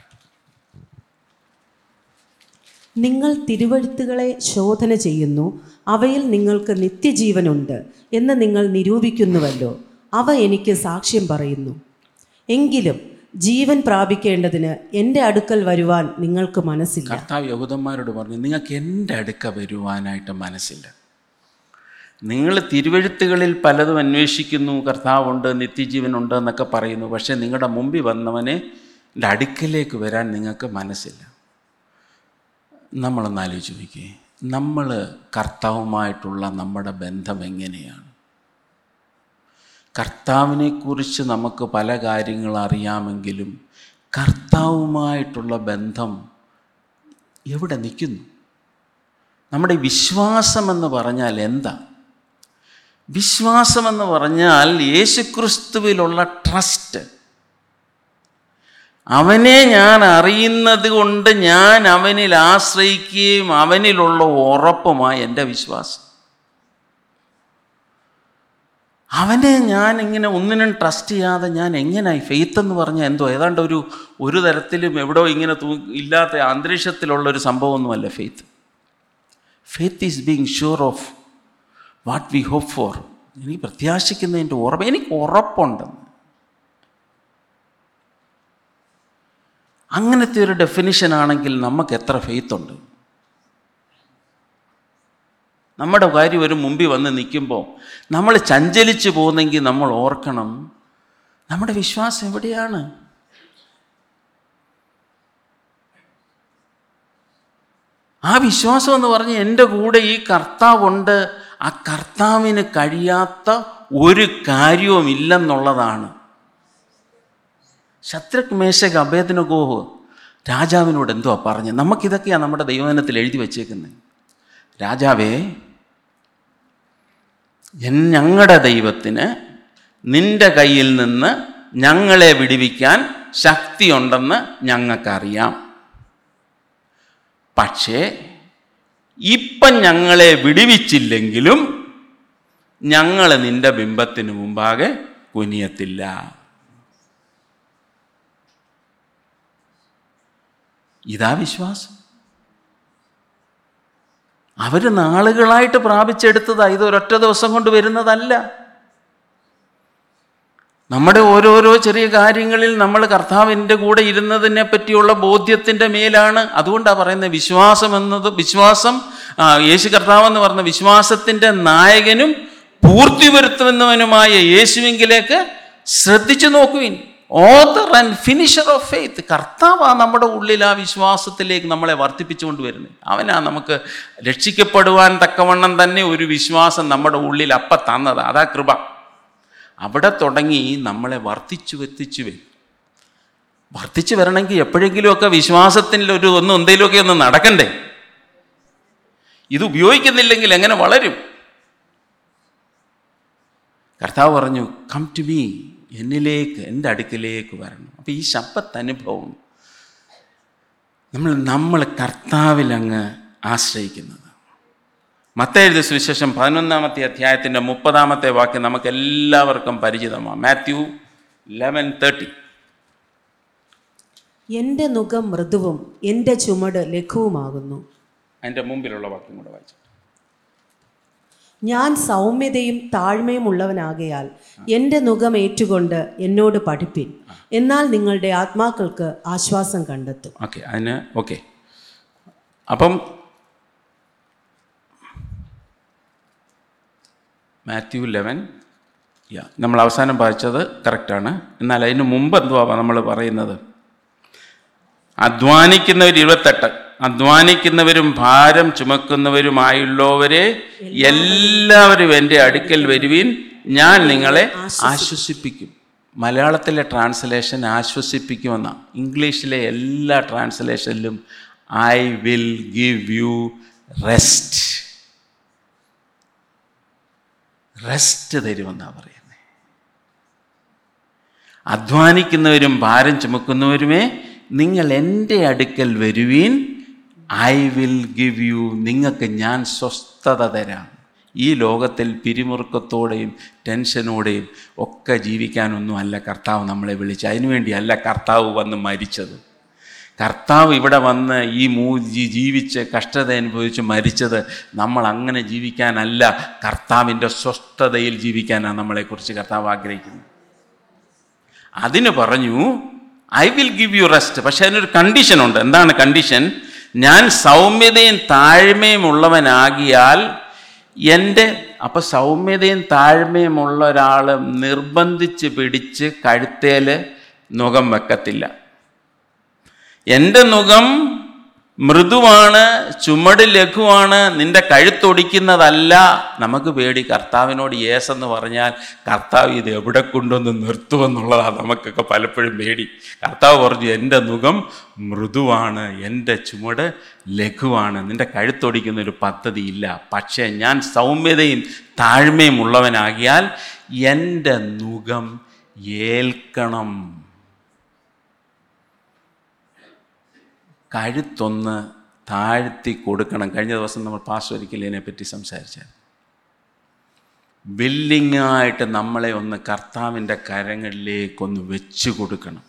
നിങ്ങൾ തിരുവഴുത്തുകളെ ശോധന ചെയ്യുന്നു അവയിൽ നിങ്ങൾക്ക് നിത്യജീവനുണ്ട് എന്ന് നിങ്ങൾ നിരൂപിക്കുന്നുവല്ലോ. അവ എനിക്ക് സാക്ഷ്യം പറയുന്നു. എങ്കിലും ജീവൻ പ്രാപിക്കേണ്ടതിന് എന്റെ അടുക്കൽ വരുവാൻ നിങ്ങൾക്ക് മനസ്സില്ല. കർത്താവ് യഹൂദന്മാരോട് പറഞ്ഞു നിങ്ങൾക്ക് എന്റെ അടുക്ക വരുവാനായിട്ട് മനസ്സില്ല. നിങ്ങൾ തിരുവഴുത്തുകളിൽ പലതും അന്വേഷിക്കുന്നു കർത്താവുണ്ട് നിത്യജീവനുണ്ട് എന്നൊക്കെ പറയുന്നു. പക്ഷേ നിങ്ങളുടെ മുമ്പിൽ വന്നവനെ അടുക്കലേക്ക് വരാൻ നിങ്ങൾക്ക് മനസ്സില്ല. നമ്മളൊന്ന് ആലോചിച്ച് നോക്കിയേ. നമ്മൾ കർത്താവുമായിട്ടുള്ള നമ്മുടെ ബന്ധം എങ്ങനെയാണ്? കർത്താവിനെക്കുറിച്ച് നമുക്ക് പല കാര്യങ്ങൾ അറിയാമെങ്കിലും കർത്താവുമായിട്ടുള്ള ബന്ധം എവിടെ നിൽക്കുന്നു? നമ്മുടെ വിശ്വാസമെന്ന് പറഞ്ഞാൽ എന്താ? വിശ്വാസമെന്ന് പറഞ്ഞാൽ യേശുക്രിസ്തുവിലുള്ള ട്രസ്റ്റ്. അവനെ ഞാൻ അറിയുന്നത് കൊണ്ട് ഞാൻ അവനിൽ ആശ്രയിക്കുകയും അവനിലുള്ള ഉറപ്പുമായി എന്റെ വിശ്വാസം. അവനെ ഞാൻ ഇങ്ങനെ ഒന്നിനും ട്രസ്റ്റ് ചെയ്യാതെ ഞാൻ എങ്ങനെയായി? ഫെയ്ത്ത് എന്ന് പറഞ്ഞാൽ എന്തോ ഏതാണ്ട് ഒരു ഒരു തരത്തിലും എവിടോ ഇങ്ങനെ തൂ ഇല്ലാത്ത അന്തരീക്ഷത്തിലുള്ള ഒരു സംഭവമൊന്നുമല്ല faith faith is being sure of what we hope for എനിക്ക് പ്രത്യാശിക്കുന്നതിന്റെ ഉറപ്പ് എനിക്ക് ഉറപ്പുണ്ടെന്ന്. അങ്ങനത്തെ ഒരു ഡെഫിനിഷൻ ആണെങ്കിൽ നമുക്ക് എത്ര ഫെയ്ത്തുണ്ട് നമ്മുടെ കാര്യം ഒരു മുമ്പിൽ വന്ന് നിൽക്കുമ്പോൾ നമ്മൾ ചഞ്ചലിച്ച് പോകുന്നെങ്കിൽ നമ്മൾ ഓർക്കണം നമ്മുടെ വിശ്വാസം എവിടെയാണ്? ആ വിശ്വാസം എന്ന് പറഞ്ഞ് എന്റെ കൂടെ ഈ കർത്താവുണ്ട് ആ കർത്താവിന് കഴിയാത്ത ഒരു കാര്യവും ഇല്ലെന്നുള്ളതാണ് ശത്രുക് മേശക രാജാവിനോട് എന്തോ പറഞ്ഞത് നമുക്കിതൊക്കെയാണ് നമ്മുടെ ദൈവദിനത്തിൽ എഴുതി വച്ചേക്കുന്നത്. രാജാവേ ഞങ്ങളുടെ ദൈവത്തിന് നിന്റെ കയ്യിൽ നിന്ന് ഞങ്ങളെ വിടിവിക്കാൻ ശക്തിയുണ്ടെന്ന് ഞങ്ങൾക്കറിയാം പക്ഷേ ഇപ്പം ഞങ്ങളെ വിടിവിച്ചില്ലെങ്കിലും ഞങ്ങൾ നിന്റെ ബിംബത്തിന് മുമ്പാകെ കുനിയത്തില്ല. ഇതാ വിശ്വാസം. അവർ നാളുകളായിട്ട് പ്രാപിച്ചെടുത്തതാ. ഇത് ഒരൊറ്റ ദിവസം കൊണ്ട് വരുന്നതല്ല. നമ്മുടെ ഓരോരോ ചെറിയ കാര്യങ്ങളിൽ നമ്മൾ കർത്താവിന്റെ കൂടെ ഇരുന്നതിനെ പറ്റിയുള്ള ബോധ്യത്തിന്റെ മേലാണ് അതുകൊണ്ടാണ് പറയുന്നത് വിശ്വാസം എന്നത് വിശ്വാസം യേശു കർത്താവ് എന്ന് പറഞ്ഞ വിശ്വാസത്തിന്റെ നായകനും പൂർത്തി വരുത്തുന്നവനുമായ യേശുവിങ്കിലേക്ക് ശ്രദ്ധിച്ചു നോക്കുവിൻ. Author and finisher of faith കർത്താവാണ് നമ്മുടെ ഉള്ളിൽ ആ വിശ്വാസത്തിലേക്ക് നമ്മളെ വർദ്ധിപ്പിച്ചുകൊണ്ട് വരുന്നത്. അവനാ നമുക്ക് രക്ഷിക്കപ്പെടുവാൻ തക്കവണ്ണം തന്നെ ഒരു വിശ്വാസം നമ്മുടെ ഉള്ളിൽ അപ്പം തന്നത്. അതാ കൃപ. അവിടെ തുടങ്ങി നമ്മളെ വർദ്ധിച്ചു എത്തിച്ചു വരും. വർദ്ധിച്ചു വരണമെങ്കിൽ എപ്പോഴെങ്കിലുമൊക്കെ വിശ്വാസത്തിൽ ഒരു ഒന്നും എന്തെങ്കിലുമൊക്കെ ഒന്ന് നടക്കണ്ടേ? ഇത് ഉപയോഗിക്കുന്നില്ലെങ്കിൽ എങ്ങനെ വളരും? കർത്താവ് പറഞ്ഞു കം ടു മീ എന്നിലേക്ക് എന്റെ അടുക്കിലേക്ക് വരണം. അപ്പോൾ ഈ ശബ്ദത്തനുഭവം നമ്മൾ നമ്മൾ കർത്താവിൽ അങ്ങ് ആശ്രയിക്കുന്നത്. മത്തെഴുതിയ സുവിശേഷം പതിനൊന്നാമത്തെ അധ്യായത്തിന്റെ മുപ്പതാമത്തെ വാക്യം നമുക്ക് എല്ലാവർക്കും പരിചിതമാണ്. മാത്യു ലെവൻ തേർട്ടി എന്റെ മുഖം മൃദുവും എന്റെ ചുമട് ലഘുവുമാകുന്നു. എന്റെ മുമ്പിലുള്ള വാക്യം കൂടെ വായിച്ചു. ഞാൻ സൗമ്യതയും താഴ്മയും ഉള്ളവനാകയാൽ എന്റെ മുഖം ഏറ്റുകൊണ്ട് എന്നോട് പഠിപ്പിൻ. എന്നാൽ നിങ്ങളുടെ ആത്മാക്കൾക്ക് ആശ്വാസം കണ്ടെത്തും. ഓക്കെ അതിന് ഓക്കെ. അപ്പം മാത്യു ലെവൻ യാ നമ്മൾ അവസാനം വായിച്ചത് കറക്റ്റാണ്. എന്നാൽ അതിന് മുമ്പ് എന്തുവാ നമ്മൾ പറയുന്നത്? അധ്വാനിക്കുന്നവർ ഇരുപത്തെട്ട്. അധ്വാനിക്കുന്നവരും ഭാരം ചുമക്കുന്നവരുമായുള്ളവരെ എല്ലാവരും എന്റെ അടുക്കൽ വരുവീൻ. ഞാൻ നിങ്ങളെ ആശ്വസിപ്പിക്കും. മലയാളത്തിലെ ട്രാൻസ്ലേഷൻ ആശ്വസിപ്പിക്കുമെന്ന. ഇംഗ്ലീഷിലെ എല്ലാ ട്രാൻസ്ലേഷനിലും I will give you rest rest തരുമെന്നാണ് പറയുന്നത് അധ്വാനിക്കുന്നവരും ഭാരം ചുമക്കുന്നവരുമേ നിങ്ങൾ എന്റെ അടുക്കൽ വരുവീൻ. ഐ വിൽ ഗിവ് യു നിങ്ങൾക്ക് ഞാൻ സ്വസ്ഥത തരാം. ഈ ലോകത്തിൽ പിരിമുറുക്കത്തോടെയും ടെൻഷനോടെയും ഒക്കെ ജീവിക്കാനൊന്നും അല്ല കർത്താവ് നമ്മളെ വിളിച്ച് അതിനുവേണ്ടിയല്ല കർത്താവ് വന്ന് മരിച്ചത്. കർത്താവ് ഇവിടെ വന്ന് ഈ മൂ ജീവിച്ച് കഷ്ടത അനുഭവിച്ച് മരിച്ചത് നമ്മൾ അങ്ങനെ ജീവിക്കാനല്ല. കർത്താവിന്റെ സ്വസ്ഥതയിൽ ജീവിക്കാനാണ് നമ്മളെക്കുറിച്ച് കർത്താവ് ആഗ്രഹിക്കുന്നത്. അതിന് പറഞ്ഞു I will give you rest പക്ഷേ അതിനൊരു കണ്ടീഷനുണ്ട് എന്താണ് കണ്ടീഷൻ ഞാൻ സൗമ്യതയും താഴ്മയും ഉള്ളവനാകിയാൽ എന്റെ അപ്പം സൗമ്യതയും താഴ്മയും ഉള്ള ഒരാൾ നിർബന്ധിച്ച് പിടിച്ച് കഴുത്തേൽ നുഖം വെക്കത്തില്ല. എന്റെ നുകം മൃദുവാണ് ചുമട് ലഘുവാണ് നിന്റെ കഴുത്തൊടിക്കുന്നതല്ല. നമുക്ക് പേടി കർത്താവിനോട് യേസ് എന്ന് പറഞ്ഞാൽ കർത്താവ് ഇത് എവിടെ കൊണ്ടുവന്ന് നിർത്തുമെന്നുള്ളതാണ് നമുക്കൊക്കെ പലപ്പോഴും പേടി. കർത്താവ് പറഞ്ഞു എന്റെ മുഖം മൃദുവാണ് എന്റെ ചുമട് ലഘുവാണ് നിന്റെ കഴുത്തൊടിക്കുന്ന ഒരു പദ്ധതി ഇല്ല. പക്ഷേ ഞാൻ സൗമ്യതയും താഴ്മയും ഉള്ളവനാകിയാൽ എന്റെ മുഖം ഏൽക്കണം. കഴുത്തൊന്ന് താഴ്ത്തി കൊടുക്കണം. കഴിഞ്ഞ ദിവസം നമ്മൾ പാസ് ഒരിക്കലും പറ്റി സംസാരിച്ചാൽ വില്ലിങ്ങായിട്ട് നമ്മളെ ഒന്ന് കർത്താവിന്റെ കരങ്ങളിലേക്കൊന്ന് വെച്ച് കൊടുക്കണം.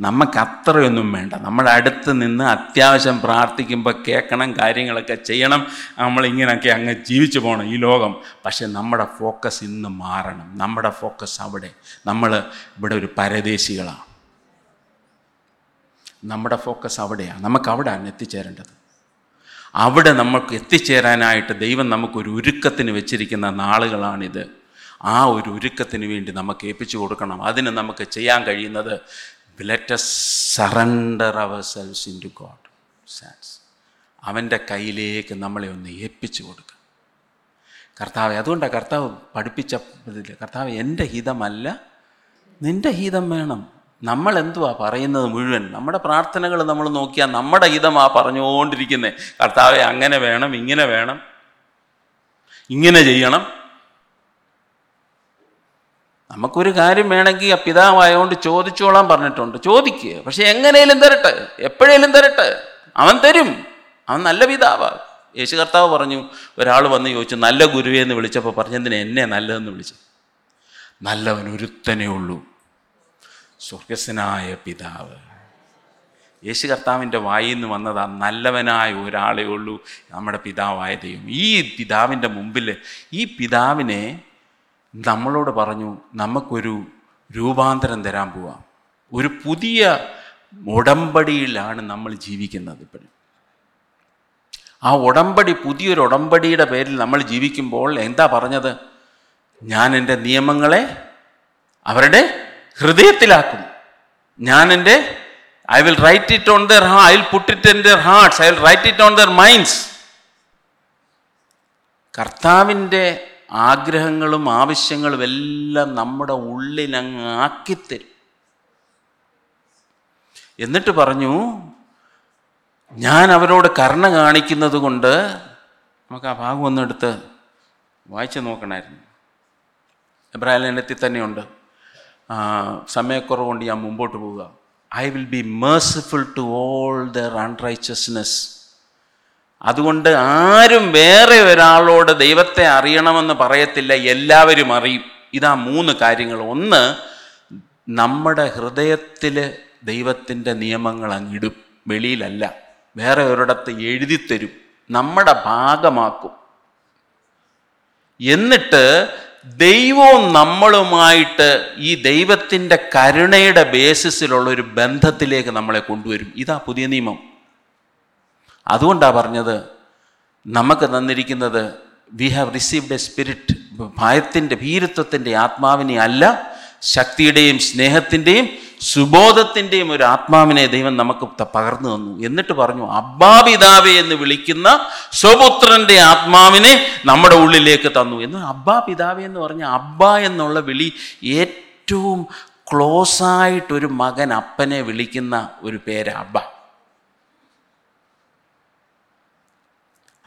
നമുക്ക് അത്രയൊന്നും വേണ്ട. നമ്മുടെ അടുത്ത് നിന്ന് അത്യാവശ്യം പ്രാർത്ഥിക്കുമ്പോൾ കേൾക്കണം കാര്യങ്ങളൊക്കെ ചെയ്യണം. നമ്മളിങ്ങനെയൊക്കെ അങ്ങ് ജീവിച്ചു പോകണം ഈ ലോകം. പക്ഷേ നമ്മുടെ ഫോക്കസ് ഇന്ന് മാറണം. നമ്മുടെ ഫോക്കസ് അവിടെ. നമ്മൾ ഇവിടെ ഒരു പരദേശികളാണ്. നമ്മുടെ ഫോക്കസ് അവിടെയാണ്. നമുക്ക് അവിടെയാണ് എത്തിച്ചേരേണ്ടത്. അവിടെ നമുക്ക് എത്തിച്ചേരാനായിട്ട് ദൈവം നമുക്കൊരു ഒരുക്കത്തിന് വെച്ചിരിക്കുന്ന നാളുകളാണിത്. ആ ഒരു ഒരുക്കത്തിന് വേണ്ടി നമുക്ക് ഏൽപ്പിച്ചു കൊടുക്കണം. അതിന് നമുക്ക് ചെയ്യാൻ കഴിയുന്നത് surrender our selves in to God സാൻസ് അവന്റെ കയ്യിലേക്ക് നമ്മളെ ഒന്ന് ഏൽപ്പിച്ചു കൊടുക്കുക കർത്താവ് അതുകൊണ്ടാണ് കർത്താവ് പഠിപ്പിച്ച കർത്താവ് എന്റെ ഹിതമല്ല നിന്റെ ഹിതം വേണം. നമ്മൾ എന്തുവാ പറയുന്നത് മുഴുവൻ? നമ്മുടെ പ്രാർത്ഥനകൾ നമ്മൾ നോക്കിയാൽ നമ്മുടെ ഹിതമാ പറഞ്ഞുകൊണ്ടിരിക്കുന്നത് കർത്താവെ അങ്ങനെ വേണം ഇങ്ങനെ വേണം. ഇങ്ങനെ ചെയ്യണം. നമുക്കൊരു കാര്യം വേണമെങ്കിൽ ആ പിതാവായതുകൊണ്ട് ചോദിച്ചോളാൻ പറഞ്ഞിട്ടുണ്ട്. ചോദിക്കുക പക്ഷെ എങ്ങനെയും തരട്ടെ. എപ്പോഴേലും തരട്ടെ. അവൻ തരും. അവൻ നല്ല പിതാവാ. യേശു കർത്താവ് പറഞ്ഞു ഒരാൾ വന്ന് ചോദിച്ചു നല്ല ഗുരുവേ എന്ന് വിളിച്ചപ്പോൾ പറഞ്ഞതിന് എന്നെ നല്ലതെന്ന് വിളിച്ചു നല്ലവൻ ഒരുത്തനേ ഉള്ളൂ. സ്വർഗസ്വനായ പിതാവ്. യേശു കർത്താവിന്റെ വായിൽ നിന്ന് വന്നതാ നല്ലവനായ ഒരാളേ ഉള്ളൂ നമ്മുടെ പിതാവായ ദൈവം ഈ പിതാവിന്റെ മുമ്പിൽ ഈ പിതാവിനെ നമ്മളോട് പറഞ്ഞു നമുക്കൊരു രൂപാന്തരം തരാൻ പോവാം. ഒരു പുതിയ ഉടമ്പടിയിലാണ് നമ്മൾ ജീവിക്കുന്നത് ഇപ്പോഴും ആ ഉടമ്പടി പുതിയൊരു ഉടമ്പടിയുടെ പേരിൽ നമ്മൾ ജീവിക്കുമ്പോൾ എന്താ പറഞ്ഞത്? ഞാൻ എന്റെ നിയമങ്ങളെ അവരുടെ ഹൃദയത്തിലാക്കും. ഞാൻ എന്റെ I will write it on their I will put it in their hearts I will write it on their minds കർത്താവിന്റെ ആഗ്രഹങ്ങളും ആവശ്യങ്ങളും എല്ലാം നമ്മുടെ ഉള്ളിലങ്ങ് ആക്കിത്തരും. എന്നിട്ട് പറഞ്ഞു ഞാൻ അവരോട് കരുണ കാണിക്കുന്നത് കൊണ്ട് നമുക്ക് ആ ഭാഗം ഒന്നെടുത്ത് വായിച്ചു നോക്കണമായിരുന്നു. എബ്രാഹിം ലേഖനത്തിൽ തന്നെയുണ്ട് ആ, സമയക്കുറവ് കൊണ്ട് ഞാൻ മുമ്പോട്ട് പോവുക. I will be merciful to all their unrighteousness അതുകൊണ്ട് ആരും വേറെ ഒരാളോട് ദൈവത്തെ അറിയണമെന്ന് പറയത്തില്ല എല്ലാവരും അറിയും. ഇതാ മൂന്ന് കാര്യങ്ങൾ. ഒന്ന് നമ്മുടെ ഹൃദയത്തിൽ ദൈവത്തിന്റെ നിയമങ്ങൾ അങ്ങിടും വെളിയിലല്ല. വേറെ ഒരിടത്ത് എഴുതിത്തരും. നമ്മുടെ ഭാഗമാക്കും. എന്നിട്ട് ദൈവവും നമ്മളുമായിട്ട് ഈ ദൈവത്തിന്റെ കരുണയുടെ ബേസിസിലുള്ള ഒരു ബന്ധത്തിലേക്ക് നമ്മളെ കൊണ്ടുവരും. ഇതാ പുതിയ നിയമം. അതുകൊണ്ടാണ് പറഞ്ഞത് നമുക്ക് തന്നിരിക്കുന്നത് we have received a spirit ഭയത്തിന്റെ ഭീരുത്വത്തിന്റെ ആത്മാവിനെ അല്ല ശക്തിയുടെയും സ്നേഹത്തിന്റെയും സുബോധത്തിന്റെയും ഒരു ആത്മാവിനെ ദൈവം നമുക്ക് പകർന്നു തന്നു. എന്നിട്ട് പറഞ്ഞു അബ്ബാപിതാവേ എന്ന് വിളിക്കുന്ന സ്വപുത്രന്റെ ആത്മാവിനെ നമ്മുടെ ഉള്ളിലേക്ക് തന്നു. എന്ന് അബ്ബാ പിതാവേ എന്ന് പറഞ്ഞ അബ്ബ എന്നുള്ള വിളി ഏറ്റവും ക്ലോസ് ആയിട്ടൊരു മകൻ അപ്പനെ വിളിക്കുന്ന ഒരു പേര് അബ്ബ.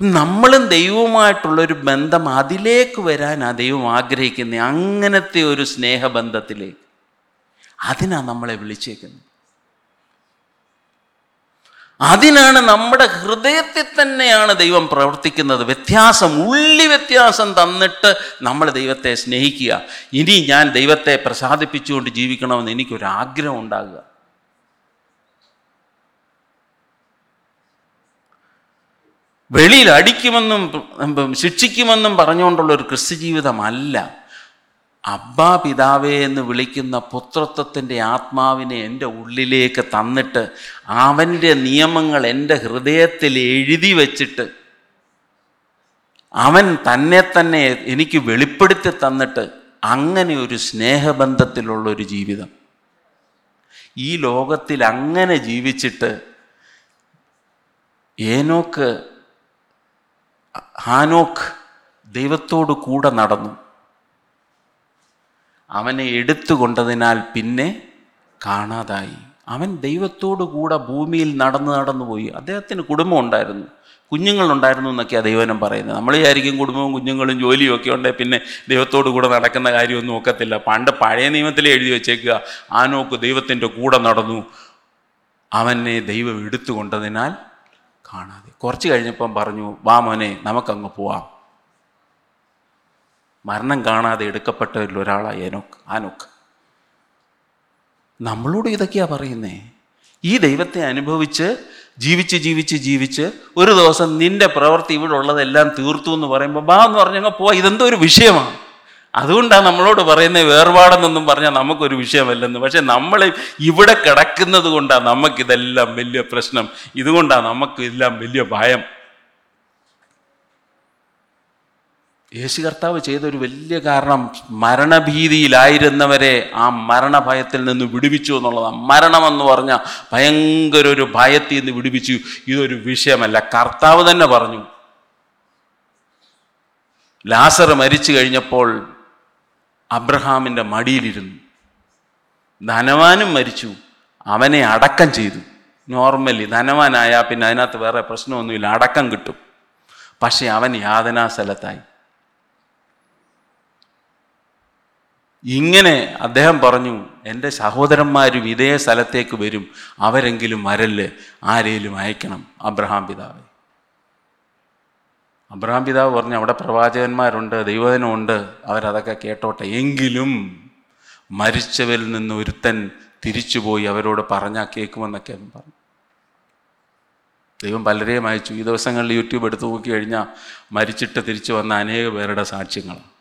നമ്മളും ദൈവവുമായിട്ടുള്ളൊരു ബന്ധം അതിലേക്ക് വരാൻ ആ ദൈവം ആഗ്രഹിക്കുന്ന അങ്ങനത്തെ ഒരു സ്നേഹബന്ധത്തിലേക്ക്. അതിനാ നമ്മളെ വിളിച്ചേക്കുന്നത്. അതിനാണ് നമ്മുടെ ഹൃദയത്തിൽ തന്നെയാണ് ദൈവം പ്രവർത്തിക്കുന്നത്. വ്യത്യാസം ഉള്ളി വ്യത്യാസം തന്നിട്ട് നമ്മൾ ദൈവത്തെ സ്നേഹിക്കുക. ഇനി ഞാൻ ദൈവത്തെ പ്രസാദിപ്പിച്ചുകൊണ്ട് ജീവിക്കണമെന്ന് എനിക്കൊരാഗ്രഹം ഉണ്ടാകുക. വെളിയിൽ അടിക്കുമെന്നും ശിക്ഷിക്കുമെന്നും പറഞ്ഞുകൊണ്ടുള്ള ഒരു ക്രിസ്തു ജീവിതമല്ല. അബ്ബാ പിതാവേ എന്ന് വിളിക്കുന്ന പുത്രത്വത്തിന്റെ ആത്മാവിനെ എന്റെ ഉള്ളിലേക്ക് തന്നിട്ട് അവന്റെ നിയമങ്ങൾ എന്റെ ഹൃദയത്തിൽ എഴുതി വച്ചിട്ട് അവൻ തന്നെ തന്നെ എനിക്ക് വെളിപ്പെടുത്തി തന്നിട്ട് അങ്ങനെ ഒരു സ്നേഹബന്ധത്തിലുള്ള ഒരു ജീവിതം. ഈ ലോകത്തിൽ അങ്ങനെ ജീവിച്ചിട്ട് ഏനോക്ക് ഹാനോക്ക് ദൈവത്തോട് കൂടെ നടന്നു. അവനെ എടുത്തുകൊണ്ടതിനാൽ പിന്നെ കാണാതായി. അവൻ ദൈവത്തോടു കൂടെ ഭൂമിയിൽ നടന്ന് നടന്നു പോയി. അദ്ദേഹത്തിന് കുടുംബം ഉണ്ടായിരുന്നു. കുഞ്ഞുങ്ങളുണ്ടായിരുന്നു എന്നൊക്കെയാണ് ദൈവനം പറയുന്നത്. നമ്മൾ വിചാരിക്കും കുടുംബവും കുഞ്ഞുങ്ങളും ജോലിയും ഒക്കെ ഉണ്ടെങ്കിൽ പിന്നെ ദൈവത്തോടു കൂടെ നടക്കുന്ന കാര്യമൊന്നും ഒക്കത്തില്ല. പണ്ട് പഴയ നിയമത്തിൽ എഴുതി വെച്ചേക്കുക ആനോക്ക് ദൈവത്തിന്റെ കൂടെ നടന്നു അവനെ ദൈവം എടുത്തുകൊണ്ടതിനാൽ കാണാതെ. കുറച്ച് കഴിഞ്ഞപ്പം പറഞ്ഞു വാ മോനെ നമുക്കങ്ങ് പോവാം. മരണം കാണാതെ എടുക്കപ്പെട്ടവരിൽ ഒരാളാണ് എനോക്ക് ആനോക്ക് നമ്മളോട് ഇതൊക്കെയാണ് പറയുന്നേ? ഈ ദൈവത്തെ അനുഭവിച്ച് ജീവിച്ച് ജീവിച്ച് ജീവിച്ച് ഒരു ദിവസം നിന്റെ പ്രവൃത്തി ഇവിടെ ഉള്ളതെല്ലാം തീർത്തു എന്ന് പറയുമ്പോൾ ബാ എന്ന് പറഞ്ഞങ്ങ് പോവാ. ഇതെന്തോ ഒരു വിഷയമാണ്. അതുകൊണ്ടാണ് നമ്മളോട് പറയുന്നത് വേർപാടെന്നൊന്നും പറഞ്ഞാൽ നമുക്കൊരു വിഷയമല്ലെന്ന്. പക്ഷെ നമ്മൾ ഇവിടെ കിടക്കുന്നത് കൊണ്ടാണ് നമുക്കിതെല്ലാം വലിയ പ്രശ്നം. ഇതുകൊണ്ടാണ് നമുക്ക് എല്ലാം വലിയ ഭയം. യേശു കർത്താവ് ചെയ്ത ഒരു വലിയ കാരണം മരണഭീതിയിലായിരുന്നവരെ ആ മരണഭയത്തിൽ നിന്ന് വിടുവിച്ചു എന്നുള്ളതാണ്. മരണമെന്ന് പറഞ്ഞ ഭയങ്കര ഒരു ഭയത്തിൽ നിന്ന് വിടുവിച്ചു. ഇതൊരു വിഷയമല്ല. കർത്താവ് തന്നെ പറഞ്ഞു. ലാസർ മരിച്ചു കഴിഞ്ഞപ്പോൾ അബ്രഹാമിന്റെ മടിയിലിരുന്നു. ധനവാനും മരിച്ചു. അവനെ അടക്കം ചെയ്തു. നോർമലി ധനവാനായാൽ പിന്നെ അതിനകത്ത് വേറെ പ്രശ്നമൊന്നുമില്ല. അടക്കം കിട്ടും. പക്ഷെ അവൻ യാതനാ സ്ഥലത്തായി. ഇങ്ങനെ അദ്ദേഹം പറഞ്ഞു എന്റെ സഹോദരന്മാരും ഇതേ സ്ഥലത്തേക്ക് വരും. അവരെങ്കിലും വരൽ ആരേലും അയക്കണം അബ്രഹാം പിതാവ്. അബ്രഹാം പിതാവ് പറഞ്ഞു അവിടെ പ്രവാചകന്മാരുണ്ട് ദൈവജനമുണ്ട്. അവരതൊക്കെ കേട്ടോട്ടെ. എങ്കിലും മരിച്ചവരിൽ നിന്ന് ഒരുത്തൻ തിരിച്ചുപോയി അവരോട് പറഞ്ഞാൽ കേൾക്കുമെന്നൊക്കെ പറഞ്ഞു. ദൈവം പലരെയും അയച്ചു. ഈ ദിവസങ്ങളിൽ യൂട്യൂബ് എടുത്തു നോക്കി കഴിഞ്ഞാൽ മരിച്ചിട്ട് തിരിച്ചു വന്ന അനേക പേരുടെ സാക്ഷ്യങ്ങളാണ്.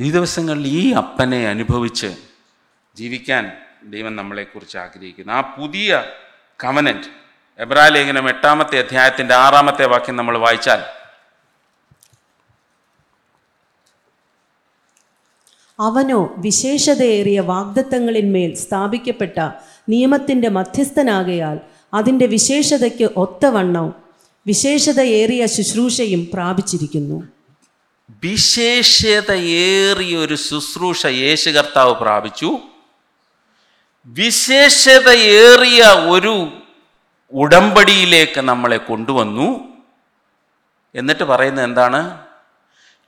ഈ ദിവസങ്ങളിൽ ഈ അപ്പനെ അനുഭവിച്ച് ജീവിക്കാൻ ദൈവം നമ്മളെക്കുറിച്ച് ആഗ്രഹിക്കുന്നു. ആ പുതിയ കവനന്റ് എബ്രാ ലേഖനം എട്ടാമത്തെ അധ്യായത്തിന്റെ ആറാമത്തെ വാക്യം നമ്മൾ വായിച്ചാൽ അവനോ വിശേഷതയേറിയ വാഗ്ദത്തങ്ങളിന്മേൽ സ്ഥാപിക്കപ്പെട്ട നിയമത്തിന്റെ മധ്യസ്ഥനാകയാൽ അതിന്റെ വിശേഷതയ്ക്ക് ഒത്തവണ്ണം വിശേഷതയേറിയ ശുശ്രൂഷയും പ്രാപിച്ചിരിക്കുന്നു. വിശേഷതയേറിയ ഒരു ശുശ്രൂഷ യേശു കർത്താവ് പ്രാപിച്ചു. വിശേഷതയേറിയ ഒരു ഉടമ്പടിയിലേക്ക് നമ്മളെ കൊണ്ടുവന്നു. എന്നിട്ട് പറയുന്നത് എന്താണ്?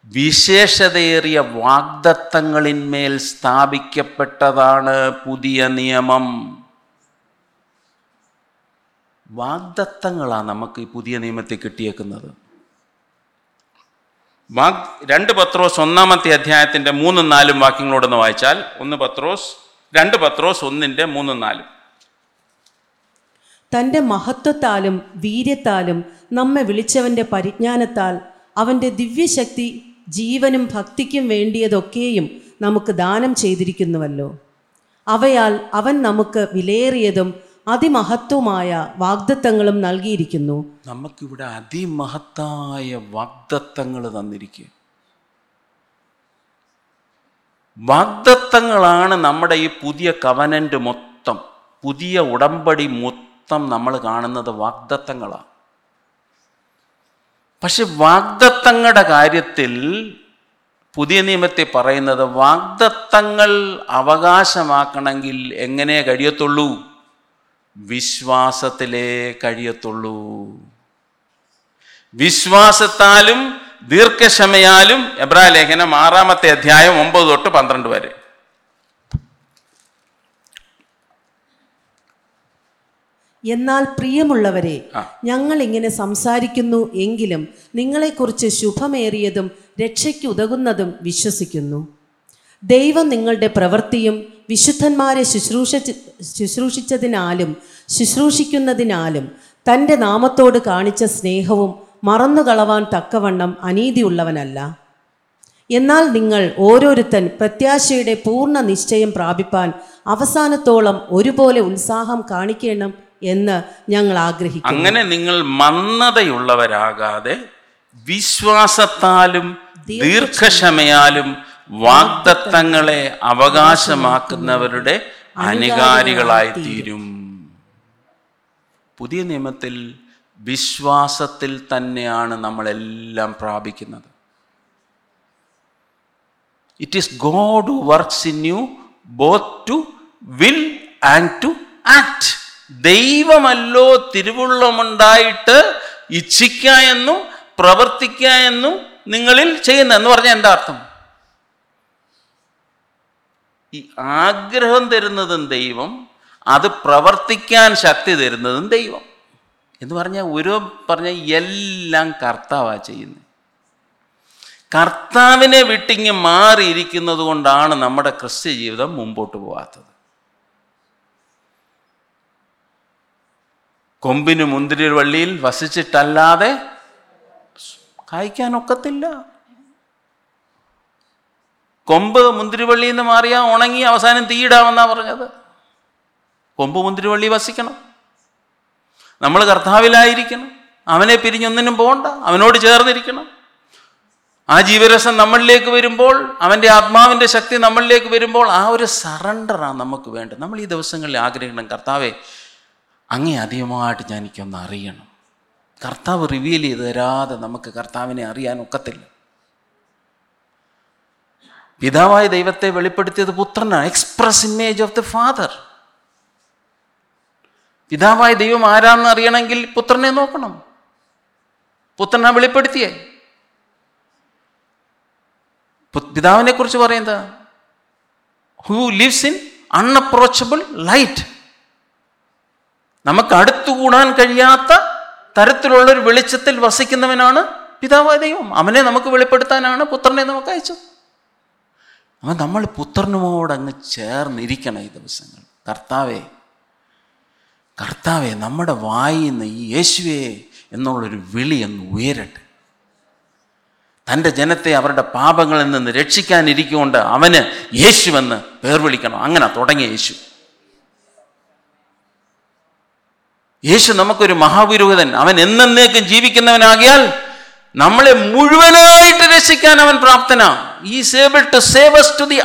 വിശേഷതയേറിയ വാഗ്ദത്തങ്ങളിന്മേൽ സ്ഥാപിക്കപ്പെട്ടതാണ് പുതിയ നിയമം. വാഗ്ദത്തങ്ങളാണ് നമുക്ക് ഈ പുതിയ നിയമത്തെ കിട്ടിയേക്കുന്നത്. രണ്ട് പത്രോസ് ഒന്നാമത്തെ അധ്യായത്തിന്റെ മൂന്നും നാലും വാക്യങ്ങളോടൊന്ന് വായിച്ചാൽ ഒന്ന് പത്രോസ് രണ്ട് പത്രോസ് ഒന്നിന്റെ മൂന്നും നാലും. തന്റെ മഹത്വത്താലും വീര്യത്താലും നമ്മെ വിളിച്ചവന്റെ പരിജ്ഞാനത്താൽ അവന്റെ ദിവ്യശക്തി ജീവനും ഭക്തിക്കും വേണ്ടിയതൊക്കെയും നമുക്ക് ദാനം ചെയ്തിരിക്കുന്നുവല്ലോ. അവയാൽ അവൻ നമുക്ക് വിലയേറിയതും അതിമഹത്വമായ വാഗ്ദത്തങ്ങളും നൽകിയിരിക്കുന്നു. നമുക്കിവിടെ അതിമഹത്തായ വാഗ്ദത്തങ്ങൾ തന്നിരിക്കുക. വാഗ്ദത്തങ്ങളാണ് നമ്മുടെ ഈ പുതിയ കവനന്റ് മൊത്തം പുതിയ ഉടമ്പടി മൊത്തം നമ്മൾ കാണുന്നത് വാഗ്ദത്തങ്ങളാണ്. പക്ഷെ വാഗ്ദത്തങ്ങളുടെ കാര്യത്തിൽ പുതിയ നിയമത്തെ പറയുന്നത് വാഗ്ദത്തങ്ങൾ അവകാശമാക്കണമെങ്കിൽ എങ്ങനെ കഴിയത്തുള്ളൂ? വിശ്വാസത്തിലേ കഴിയത്തുള്ളൂ. വിശ്വാസത്താലും ദീർഘക്ഷമയാലും എബ്രാ ലേഖനം ആറാമത്തെ അധ്യായം ഒമ്പത് തൊട്ട് പന്ത്രണ്ട് വരെ. എന്നാൽ പ്രിയമുള്ളവരെ ഞങ്ങൾ ഇങ്ങനെ സംസാരിക്കുന്നു എങ്കിലും നിങ്ങളെക്കുറിച്ച് ശുഭമേറിയതും രക്ഷയ്ക്ക് ഉതകുന്നതും വിശ്വസിക്കുന്നു. ദൈവം നിങ്ങളുടെ പ്രവൃത്തിയും വിശുദ്ധന്മാരെ ശുശ്രൂഷ ശുശ്രൂഷിച്ചതിനാലും ശുശ്രൂഷിക്കുന്നതിനാലും തന്റെ നാമത്തോട് കാണിച്ച സ്നേഹവും മറന്നുകളവാൻ തക്കവണ്ണം അനീതിയുള്ളവനല്ല. എന്നാൽ നിങ്ങൾ ഓരോരുത്തൻ പ്രത്യാശയുടെ പൂർണ നിശ്ചയം പ്രാപിപ്പാൻ അവസാനത്തോളം ഒരുപോലെ ഉത്സാഹം കാണിക്കണം എന്ന് ഞങ്ങൾ ആഗ്രഹിക്കുന്നു. അങ്ങനെ നിങ്ങൾ മന്ദതയുള്ളവരാകാതെ വിശ്വാസത്താലും ദീർഘക്ഷമയാലും വാഗ്ദത്തങ്ങളെ അവകാശമാക്കുന്നവരുടെ അനുകാരികളായി തീരും പുതിയ നിയമത്തിൽ വിശ്വാസത്തിൽ തന്നെയാണ് നമ്മളെല്ലാം പ്രാപിക്കുന്നത്. It is God works in you both to will and to act ദൈവമല്ലോ തിരുവുള്ളമുണ്ടായിട്ട് ഇച്ഛിക്ക എന്നും പ്രവർത്തിക്കുക എന്നും നിങ്ങളിൽ ചെയ്യുന്ന എന്ന് പറഞ്ഞാൽ എന്താ അർത്ഥം? ഈ ആഗ്രഹം തരുന്നതും ദൈവം അത് പ്രവർത്തിക്കാൻ ശക്തി തരുന്നതും ദൈവം. എന്ന് പറഞ്ഞാൽ ഓരോ പറഞ്ഞ എല്ലാം കർത്താവാ ചെയ്യുന്നത്. കർത്താവിനെ വിട്ടിങ്ങി മാറിയിരിക്കുന്നത് കൊണ്ടാണ് നമ്മുടെ ക്രിസ്ത്യ ജീവിതം മുമ്പോട്ട് പോകാത്തത് കൊമ്പിന് മുന്തിരി വള്ളിയിൽ വസിച്ചിട്ടല്ലാതെ കായ്ക്കാനൊക്കത്തില്ല. കൊമ്പ് മുന്തിരിവള്ളിയിൽ നിന്ന് മാറിയാൽ ഉണങ്ങി അവസാനം തീയിടാമെന്നാ പറഞ്ഞത്. കൊമ്പ് മുന്തിരിവള്ളി വസിക്കണം. നമ്മൾ കർത്താവിലായിരിക്കണം. അവനെ പിരിഞ്ഞൊന്നിനും പോകണ്ട അവനോട് ചേർന്നിരിക്കണം. ആ ജീവരസം നമ്മളിലേക്ക് വരുമ്പോൾ അവന്റെ ആത്മാവിന്റെ ശക്തി നമ്മളിലേക്ക് വരുമ്പോൾ ആ ഒരു സറണ്ടറാണ് നമുക്ക് വേണ്ടത്. നമ്മൾ ഈ ദിവസങ്ങളിൽ ആഗ്രഹിക്കണം കർത്താവെ അങ്ങേ അധികമായിട്ട് ഞാൻ എനിക്കൊന്ന് അറിയണം. കർത്താവ് റിവീൽ ചെയ്ത് തരാതെ നമുക്ക് കർത്താവിനെ അറിയാൻ ഒക്കത്തില്ല. പിതാവായ ദൈവത്തെ വെളിപ്പെടുത്തിയത് പുത്രനാണ്. Express image of the Father പിതാവായ ദൈവം ആരാന്ന് അറിയണമെങ്കിൽ പുത്രനെ നോക്കണം. പുത്രനെ വെളിപ്പെടുത്തിയേ. പിതാവിനെ കുറിച്ച് പറയുന്നത് who lives in unapproachable light നമുക്ക് അടുത്തുകൂടാൻ കഴിയാത്ത തരത്തിലുള്ള ഒരു വെളിച്ചത്തിൽ വസിക്കുന്നവനാണ് പിതാവായ ദൈവം. അവനെ നമുക്ക് വെളിപ്പെടുത്താനാണ് പുത്രനെ നമുക്ക് അയച്ചത്. അവൻ നമ്മൾ പുത്രനുമോടങ്ങ് ചേർന്നിരിക്കണം ഈ ദിവസങ്ങൾ. കർത്താവേ കർത്താവേ നമ്മുടെ വായിൽ നിന്ന് ഈ യേശുവേ എന്നുള്ളൊരു വിളി ഒന്ന് ഉയരട്ടെ. തന്റെ ജനത്തെ അവരുടെ പാപങ്ങളിൽ നിന്ന് രക്ഷിക്കാനിരിക്കുകൊണ്ട് അവന് യേശുവെന്ന് പേർ വിളിക്കണം. അങ്ങനെ തുടങ്ങിയ യേശു. യേശു നമുക്കൊരു മഹാപുരോഹിതൻ. അവൻ എന്നേക്കും ജീവിക്കുന്നവനാകിയാൽ നമ്മളെ മുഴുവനായിട്ട് രക്ഷിക്കാൻ അവൻ പ്രാപ്തനാ. Is able to save us to the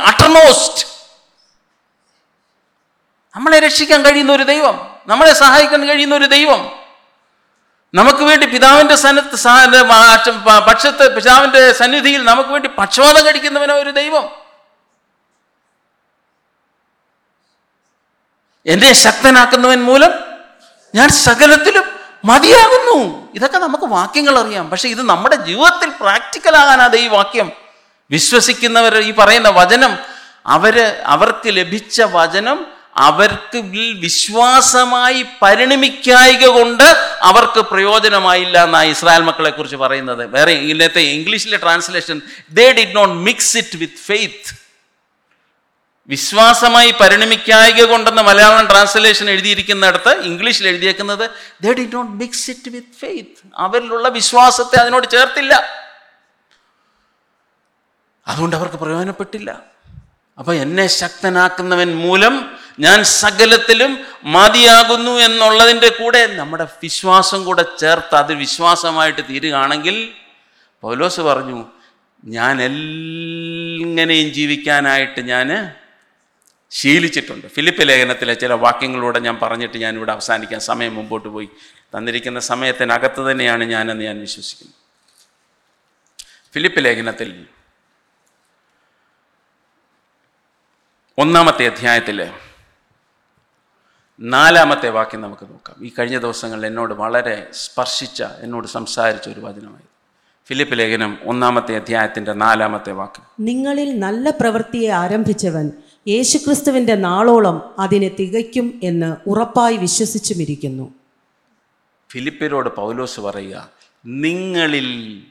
നമ്മളെ രക്ഷിക്കാൻ കഴിയുന്ന ഒരു ദൈവം. നമ്മളെ സഹായിക്കാൻ കഴിയുന്ന ഒരു ദൈവം. നമുക്ക് വേണ്ടി പിതാവിന്റെ സന്നത്ത് പക്ഷത്ത് പിതാവിന്റെ സന്നിധിയിൽ നമുക്ക് വേണ്ടി പക്ഷപാതം കഴിക്കുന്നവനോ ഒരു ദൈവം. എന്നെ ശക്തനാക്കുന്നവൻ മൂലം ഞാൻ സകലത്തിലും മതിയാകുന്നു. ഇതൊക്കെ നമുക്ക് വാക്യങ്ങൾ അറിയാം. പക്ഷെ ഇത് നമ്മുടെ ജീവിതത്തിൽ പ്രാക്ടിക്കൽ ആകാനാണ് ഈ വാക്യം. വിശ്വസിക്കുന്നവർ ഈ പറയുന്ന വചനം അവർ അവർക്ക് ലഭിച്ച വചനം അവർക്ക് വിശ്വാസമായി പരിണമിക്കായിക കൊണ്ട് അവർക്ക് പ്രയോജനമായില്ല എന്നാണ് ഇസ്രായേൽ മക്കളെ കുറിച്ച് പറയുന്നത്. വേറെ ഇന്നത്തെ ഇംഗ്ലീഷിലെ translation they did not mix it with faith വിശ്വാസമായി പരിണമിക്കായിക കൊണ്ടെന്ന് മലയാളം ട്രാൻസ്ലേഷൻ എഴുതിയിരിക്കുന്നിടത്ത് ഇംഗ്ലീഷിൽ എഴുതിയേക്കുന്നത് they did not mix it with faith അവരിലുള്ള വിശ്വാസത്തെ അതിനോട് ചേർത്തില്ല. അതുകൊണ്ട് അവർക്ക് പ്രയോജനപ്പെട്ടില്ല. അപ്പൊ എന്നെ ശക്തനാക്കുന്നവൻ മൂലം ഞാൻ സകലത്തിലും മതിയാകുന്നു എന്നുള്ളതിന്റെ കൂടെ നമ്മുടെ വിശ്വാസം കൂടെ ചേർത്ത് അത് വിശ്വാസമായിട്ട് തീരുകയാണെങ്കിൽ പൗലോസ് പറഞ്ഞു ഞാൻ എങ്ങനെയും ജീവിക്കാനായിട്ട് ഞാൻ ശീലിച്ചിട്ടുണ്ട്. ഫിലിപ്പ് ലേഖനത്തിലെ ചില വാക്യങ്ങളൂടെ ഞാൻ പറഞ്ഞിട്ട് ഞാൻ ഇവിടെ അവസാനിക്കാൻ സമയം മുമ്പോട്ട് പോയി. തന്നിരിക്കുന്ന സമയത്തിനകത്ത് തന്നെയാണ് ഞാനെന്ന് ഞാൻ വിശ്വസിക്കുന്നു. ഫിലിപ്പ് ലേഖനത്തിൽ ഒന്നാമത്തെ അധ്യായത്തിൽ നാലാമത്തെ വാക്യം നമുക്ക് നോക്കാം. ഈ കഴിഞ്ഞ ദിവസങ്ങളിൽ എന്നോട് വളരെ സ്പർശിച്ച എന്നോട് സംസാരിച്ച ഒരു വചനമായി ഫിലിപ്പ് ലേഖനം ഒന്നാമത്തെ അധ്യായത്തിന്റെ നാലാമത്തെ വാക്യം നിങ്ങളിൽ നല്ല പ്രവൃത്തിയെ ആരംഭിച്ചവൻ യേശുക്രിസ്തുവിന്റെ നാളോളം അതിനെ തികയ്ക്കും എന്ന് ഉറപ്പായി വിശ്വസിച്ചുമിരിക്കുന്നു. ഫിലിപ്പിനോട് പൗലോസ് പറയുക നിങ്ങളിൽ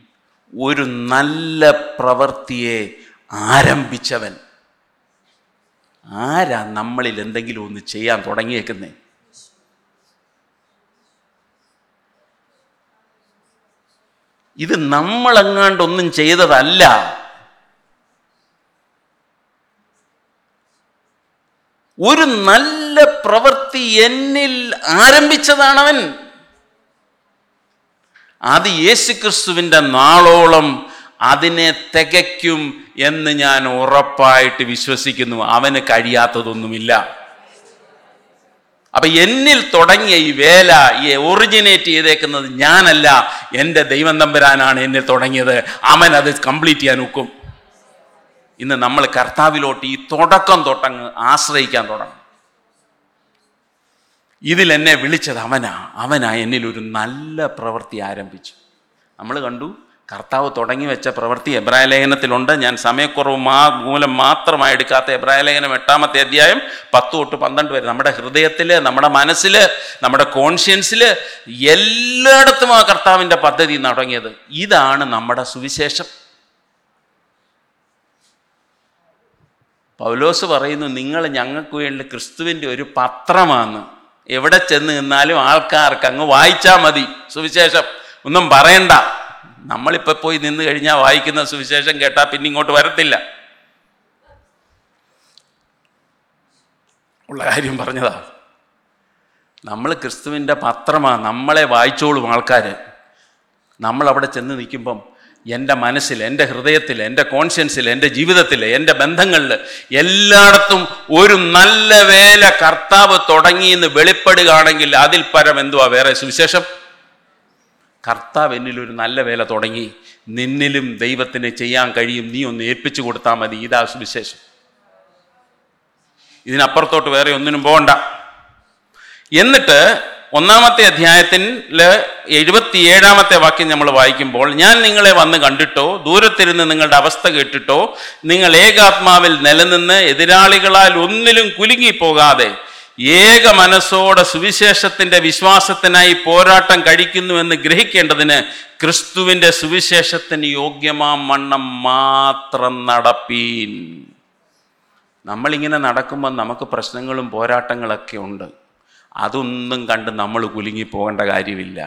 ഒരു നല്ല പ്രവൃത്തിയെ ആരംഭിച്ചവൻ. ആരാ നമ്മളിൽ എന്തെങ്കിലും ഒന്ന് ചെയ്യാൻ തുടങ്ങിയേക്കുന്നേ? ഇത് നമ്മളെങ്ങാണ്ടൊന്നും ചെയ്തതല്ല. ഒരു നല്ല പ്രവൃത്തി എന്നിൽ ആരംഭിച്ചതാണ് അവൻ അത് യേശുക്രിസ്തുവിന്റെ നാളോളം അതിനെ തികയ്ക്കും എന്ന് ഞാൻ ഉറപ്പായിട്ട് വിശ്വസിക്കുന്നു. അവന് കഴിയാത്തതൊന്നുമില്ല. അപ്പൊ എന്നിൽ തുടങ്ങിയ ഈ വേല ഈ ഒറിജിനേറ്റ് ചെയ്തേക്കുന്നത് ഞാനല്ല. എന്റെ ദൈവം തമ്പുരാനാണ് എന്നിൽ തുടങ്ങിയത്. അവൻ അത് കംപ്ലീറ്റ് ചെയ്യാൻ ഒക്കും. ഇന്ന് നമ്മൾ കർത്താവിലോട്ട് ഈ തുടക്കം തൊട്ടങ്ങ് ആശ്രയിക്കാൻ തുടങ്ങും. ഇതിൽ എന്നെ വിളിച്ചത് അവനാ. അവനാ എന്നിൽ ഒരു നല്ല പ്രവൃത്തി ആരംഭിച്ചു. നമ്മൾ കണ്ടു കർത്താവ് തുടങ്ങി വെച്ച പ്രവൃത്തി എബ്രായ ലേഖനത്തിലുണ്ട്. ഞാൻ സമയക്കുറവ് മാ മൂലം മാത്രമായി എടുക്കാത്ത എബ്രായ ലേഖനം എട്ടാമത്തെ അധ്യായം പത്ത് തൊട്ട് പന്ത്രണ്ട് വരെ. നമ്മുടെ ഹൃദയത്തിൽ നമ്മുടെ മനസ്സിൽ നമ്മുടെ കോൺഷ്യൻസിൽ എല്ലായിടത്തും ആ കർത്താവിന്റെ പദ്ധതി തുടങ്ങിയത് ഇതാണ് നമ്മുടെ സുവിശേഷം. പൗലോസ് പറയുന്നു നിങ്ങൾ ഞങ്ങൾക്ക് വേണ്ടി ക്രിസ്തുവിന്റെ ഒരു പത്രമാണ്. എവിടെ ചെന്ന് നിന്നാലും ആൾക്കാർക്ക് അങ്ങ് വായിച്ചാൽ മതി. സുവിശേഷം ഒന്നും പറയണ്ട. നമ്മളിപ്പോൾ പോയി നിന്ന് കഴിഞ്ഞാൽ വായിക്കുന്ന സുവിശേഷം കേട്ടാൽ പിന്നെ ഇങ്ങോട്ട് വരത്തില്ല. ഉള്ള കാര്യം പറഞ്ഞതാ. നമ്മൾ ക്രിസ്തുവിന്റെ പത്രമാണ് നമ്മളെ വായിച്ചോളും ആൾക്കാർ നമ്മളവിടെ ചെന്ന് നിൽക്കുമ്പം എന്റെ മനസ്സിൽ എന്റെ ഹൃദയത്തിൽ എന്റെ കോൺഷ്യൻസിൽ എന്റെ ജീവിതത്തിൽ എന്റെ ബന്ധങ്ങളിൽ എല്ലായിടത്തും ഒരു നല്ല വേല കർത്താവ് തുടങ്ങിയെന്ന് വെളിപ്പെടുകയാണെങ്കിൽ അതിൽ പരം എന്തുവാ? വേറെ സുവിശേഷം? കർത്താവ് എന്നിൽ ഒരു നല്ല വേല തുടങ്ങി. നിന്നിലും ദൈവത്തിന് ചെയ്യാൻ കഴിയും. നീ ഒന്ന് ഏൽപ്പിച്ചു കൊടുത്താൽ മതി. ഇതാ സുവിശേഷം. ഇതിനപ്പുറത്തോട്ട് വേറെ ഒന്നിനും പോകണ്ട. എന്നിട്ട് ഒന്നാമത്തെ അധ്യായത്തിൽ എഴുപത്തിയേഴാമത്തെ വാക്യം നമ്മൾ വായിക്കുമ്പോൾ ഞാൻ നിങ്ങളെ വന്ന് കണ്ടിട്ടോ ദൂരത്തിരുന്ന് നിങ്ങളുടെ അവസ്ഥ കേട്ടിട്ടോ നിങ്ങൾ ഏകാത്മാവിൽ നിലനിന്ന് എതിരാളികളാൽ ഒന്നിലും കുലുങ്ങിപ്പോകാതെ ഏക മനസ്സോടെ സുവിശേഷത്തിന്റെ വിശ്വാസത്തിനായി പോരാട്ടം കഴിക്കുന്നുവെന്ന് ഗ്രഹിക്കേണ്ടതിന് ക്രിസ്തുവിന്റെ സുവിശേഷത്തിന് യോഗ്യമാം വണ്ണം മാത്രം നടപ്പീൻ. നമ്മളിങ്ങനെ നടക്കുമ്പോൾ നമുക്ക് പ്രശ്നങ്ങളും പോരാട്ടങ്ങളൊക്കെ ഉണ്ട്. അതൊന്നും കണ്ട് നമ്മൾ കുലുങ്ങി പോകേണ്ട കാര്യമില്ല.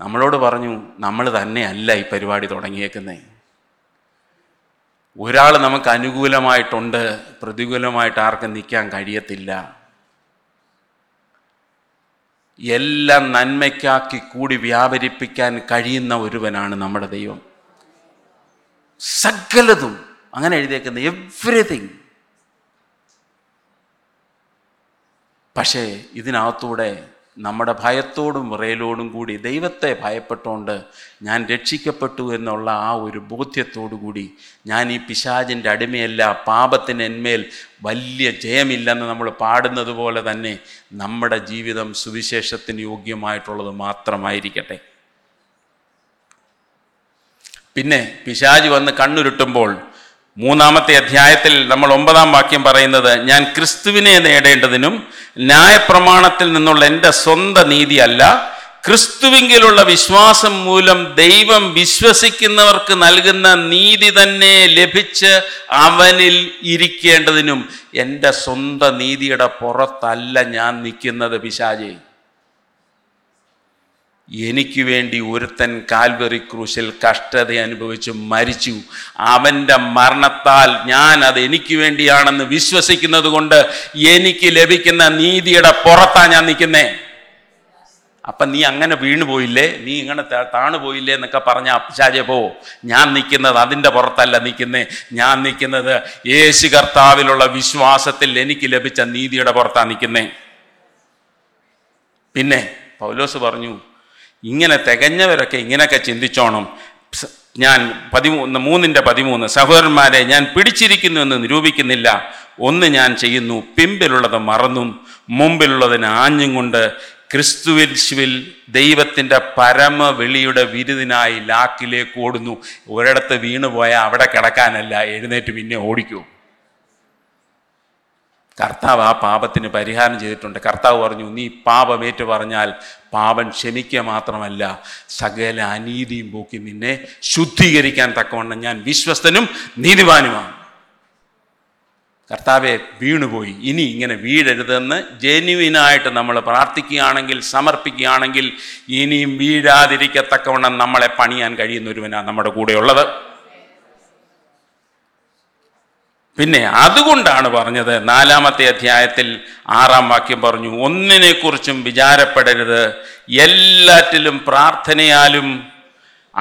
നമ്മളോട് പറഞ്ഞു നമ്മൾ തന്നെയല്ല ഈ പരിപാടി തുടങ്ങിയേക്കുന്നത് ഒരാൾ നമുക്ക് അനുകൂലമായിട്ടുണ്ട് പ്രതികൂലമായിട്ട് ആർക്കും നിൽക്കാൻ കഴിയത്തില്ല. എല്ലാം നന്മയ്ക്കാക്കി കൂടി വ്യാപരിപ്പിക്കാൻ കഴിയുന്ന ഒരുവനാണ് നമ്മുടെ ദൈവം. സകലതും അങ്ങനെ എഴുതിയേക്കുന്നത് എവ്രിതിങ് പക്ഷേ ഇതിനകത്തൂടെ നമ്മുടെ ഭയത്തോടും വിറയലോടും കൂടി ദൈവത്തെ ഭയപ്പെട്ടുകൊണ്ട് ഞാൻ രക്ഷിക്കപ്പെട്ടു എന്നുള്ള ആ ഒരു ബോധ്യത്തോടു കൂടി ഞാൻ ഈ പിശാചിന്റെ അടിമയല്ല പാപത്തിന് എന്മേൽ വലിയ ജയമില്ലെന്ന് നമ്മൾ പാടുന്നത് പോലെ തന്നെ നമ്മുടെ ജീവിതം സുവിശേഷത്തിന് യോഗ്യമായിട്ടുള്ളത് മാത്രമായിരിക്കട്ടെ. പിന്നെ പിശാജ് വന്ന് കണ്ണുരുട്ടുമ്പോൾ മൂന്നാമത്തെ അധ്യായത്തിൽ നമ്മൾ ഒമ്പതാം വാക്യം പറയുന്നത് ഞാൻ ക്രിസ്തുവിനെ നേടേണ്ടതിനും ന്യായപ്രമാണത്തിൽ നിന്നുള്ള എന്റെ സ്വന്തം നീതിയല്ല ക്രിസ്തുവിങ്കിലുള്ള വിശ്വാസം മൂലം ദൈവം വിശ്വസിക്കുന്നവർക്ക് നൽകുന്ന നീതി തന്നെ ലഭിച്ച് അവനിൽ ഇരിക്കേണ്ടതിനും എന്റെ സ്വന്തം നീതിയുടെ പുറത്തല്ല ഞാൻ നിൽക്കുന്നത് പിശാജേ എനിക്ക് വേണ്ടി ഒരുത്തൻ കാൽവറി ക്രൂശിൽ കഷ്ടത അനുഭവിച്ച് മരിച്ചു. അവന്റെ മരണത്താൽ ഞാൻ അത് എനിക്ക് വേണ്ടിയാണെന്ന് വിശ്വസിക്കുന്നത് കൊണ്ട് എനിക്ക് ലഭിക്കുന്ന നീതിയുടെ പുറത്താ ഞാൻ നിൽക്കുന്നേ. അപ്പം നീ അങ്ങനെ വീണു പോയില്ലേ? നീ ഇങ്ങനെ താണു പോയില്ലേ എന്നൊക്കെ പറഞ്ഞ അപ്ചാര്യ പോ. ഞാൻ നിൽക്കുന്നത് അതിന്റെ പുറത്തല്ല നിൽക്കുന്നേ. ഞാൻ നിൽക്കുന്നത് യേശു കർത്താവിലുള്ള വിശ്വാസത്തിൽ എനിക്ക് ലഭിച്ച നീതിയുടെ പുറത്താണ് നിൽക്കുന്നേ. പിന്നെ പൗലോസ് പറഞ്ഞു ഇങ്ങനെ തികഞ്ഞവരൊക്കെ ഇങ്ങനെയൊക്കെ ചിന്തിച്ചോണം. ഞാൻ പതിമൂന്ന് മൂന്നിന്റെ പതിമൂന്ന് സഹോദരന്മാരെ ഞാൻ പിടിച്ചിരിക്കുന്നു എന്ന് നിരൂപിക്കുന്നില്ല. ഒന്ന് ഞാൻ ചെയ്യുന്നു പിമ്പിലുള്ളത് മറന്നും മുമ്പിലുള്ളതിന് ആഞ്ഞും കൊണ്ട് ക്രിസ്തുവിൽ ദൈവത്തിന്റെ പരമവെളിയുടെ വിരുദിനായി ലാക്കിലേക്ക് ഓടുന്നു. ഒരിടത്ത് വീണുപോയാൽ അവിടെ കിടക്കാനല്ല എഴുന്നേറ്റ് പിന്നെ ഓടിക്കൂ. കർത്താവ് ആ പാപത്തിന് പരിഹാരം ചെയ്തിട്ടുണ്ട്. കർത്താവ് പറഞ്ഞു നീ പാപമേറ്റു പറഞ്ഞാൽ പാപം ക്ഷമിക്കുക മാത്രമല്ല സകല അനീതിയും പോക്കി നിന്നെ ശുദ്ധീകരിക്കാൻ തക്കവണ്ണം ഞാൻ വിശ്വസ്തനും നീതിവാനുമാണ് കർത്താവെ വീണുപോയി. ഇനി ഇങ്ങനെ വീഴരുതെന്ന് ജെന്യുവിനായിട്ട് നമ്മൾ പ്രാർത്ഥിക്കുകയാണെങ്കിൽ സമർപ്പിക്കുകയാണെങ്കിൽ ഇനിയും വീഴാതിരിക്കത്തക്കവണ്ണം നമ്മളെ പണിയാൻ കഴിയുന്ന ഒരുവനാണ് നമ്മുടെ കൂടെയുള്ളത്. പിന്നെ അതുകൊണ്ടാണ് പറഞ്ഞത് നാലാമത്തെ അധ്യായത്തിൽ ആറാം വാക്യം പറഞ്ഞു ഒന്നിനെക്കുറിച്ചും വിചാരപ്പെടരുത്. എല്ലാറ്റിലും പ്രാർത്ഥനയാലും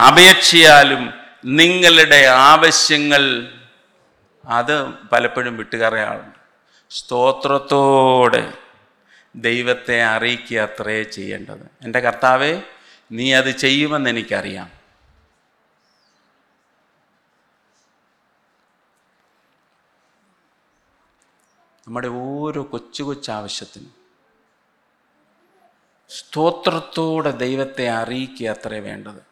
അപേക്ഷയാലും നിങ്ങളുടെ ആവശ്യങ്ങൾ അത് പലപ്പോഴും വിട്ടുകറയാറുണ്ട് സ്തോത്രത്തോടെ ദൈവത്തെ അറിയിക്കുക അത്രേ ചെയ്യേണ്ടത്. എന്റെ കർത്താവെ നീ അത് ചെയ്യുമെന്ന് എനിക്കറിയാം. നമ്മുടെ ഓരോ കൊച്ചു കൊച്ചു ആവശ്യത്തിനും. സ്തോത്രത്തോടെ ദൈവത്തെ അറിയിക്കുക അത്രേ വേണ്ടത്.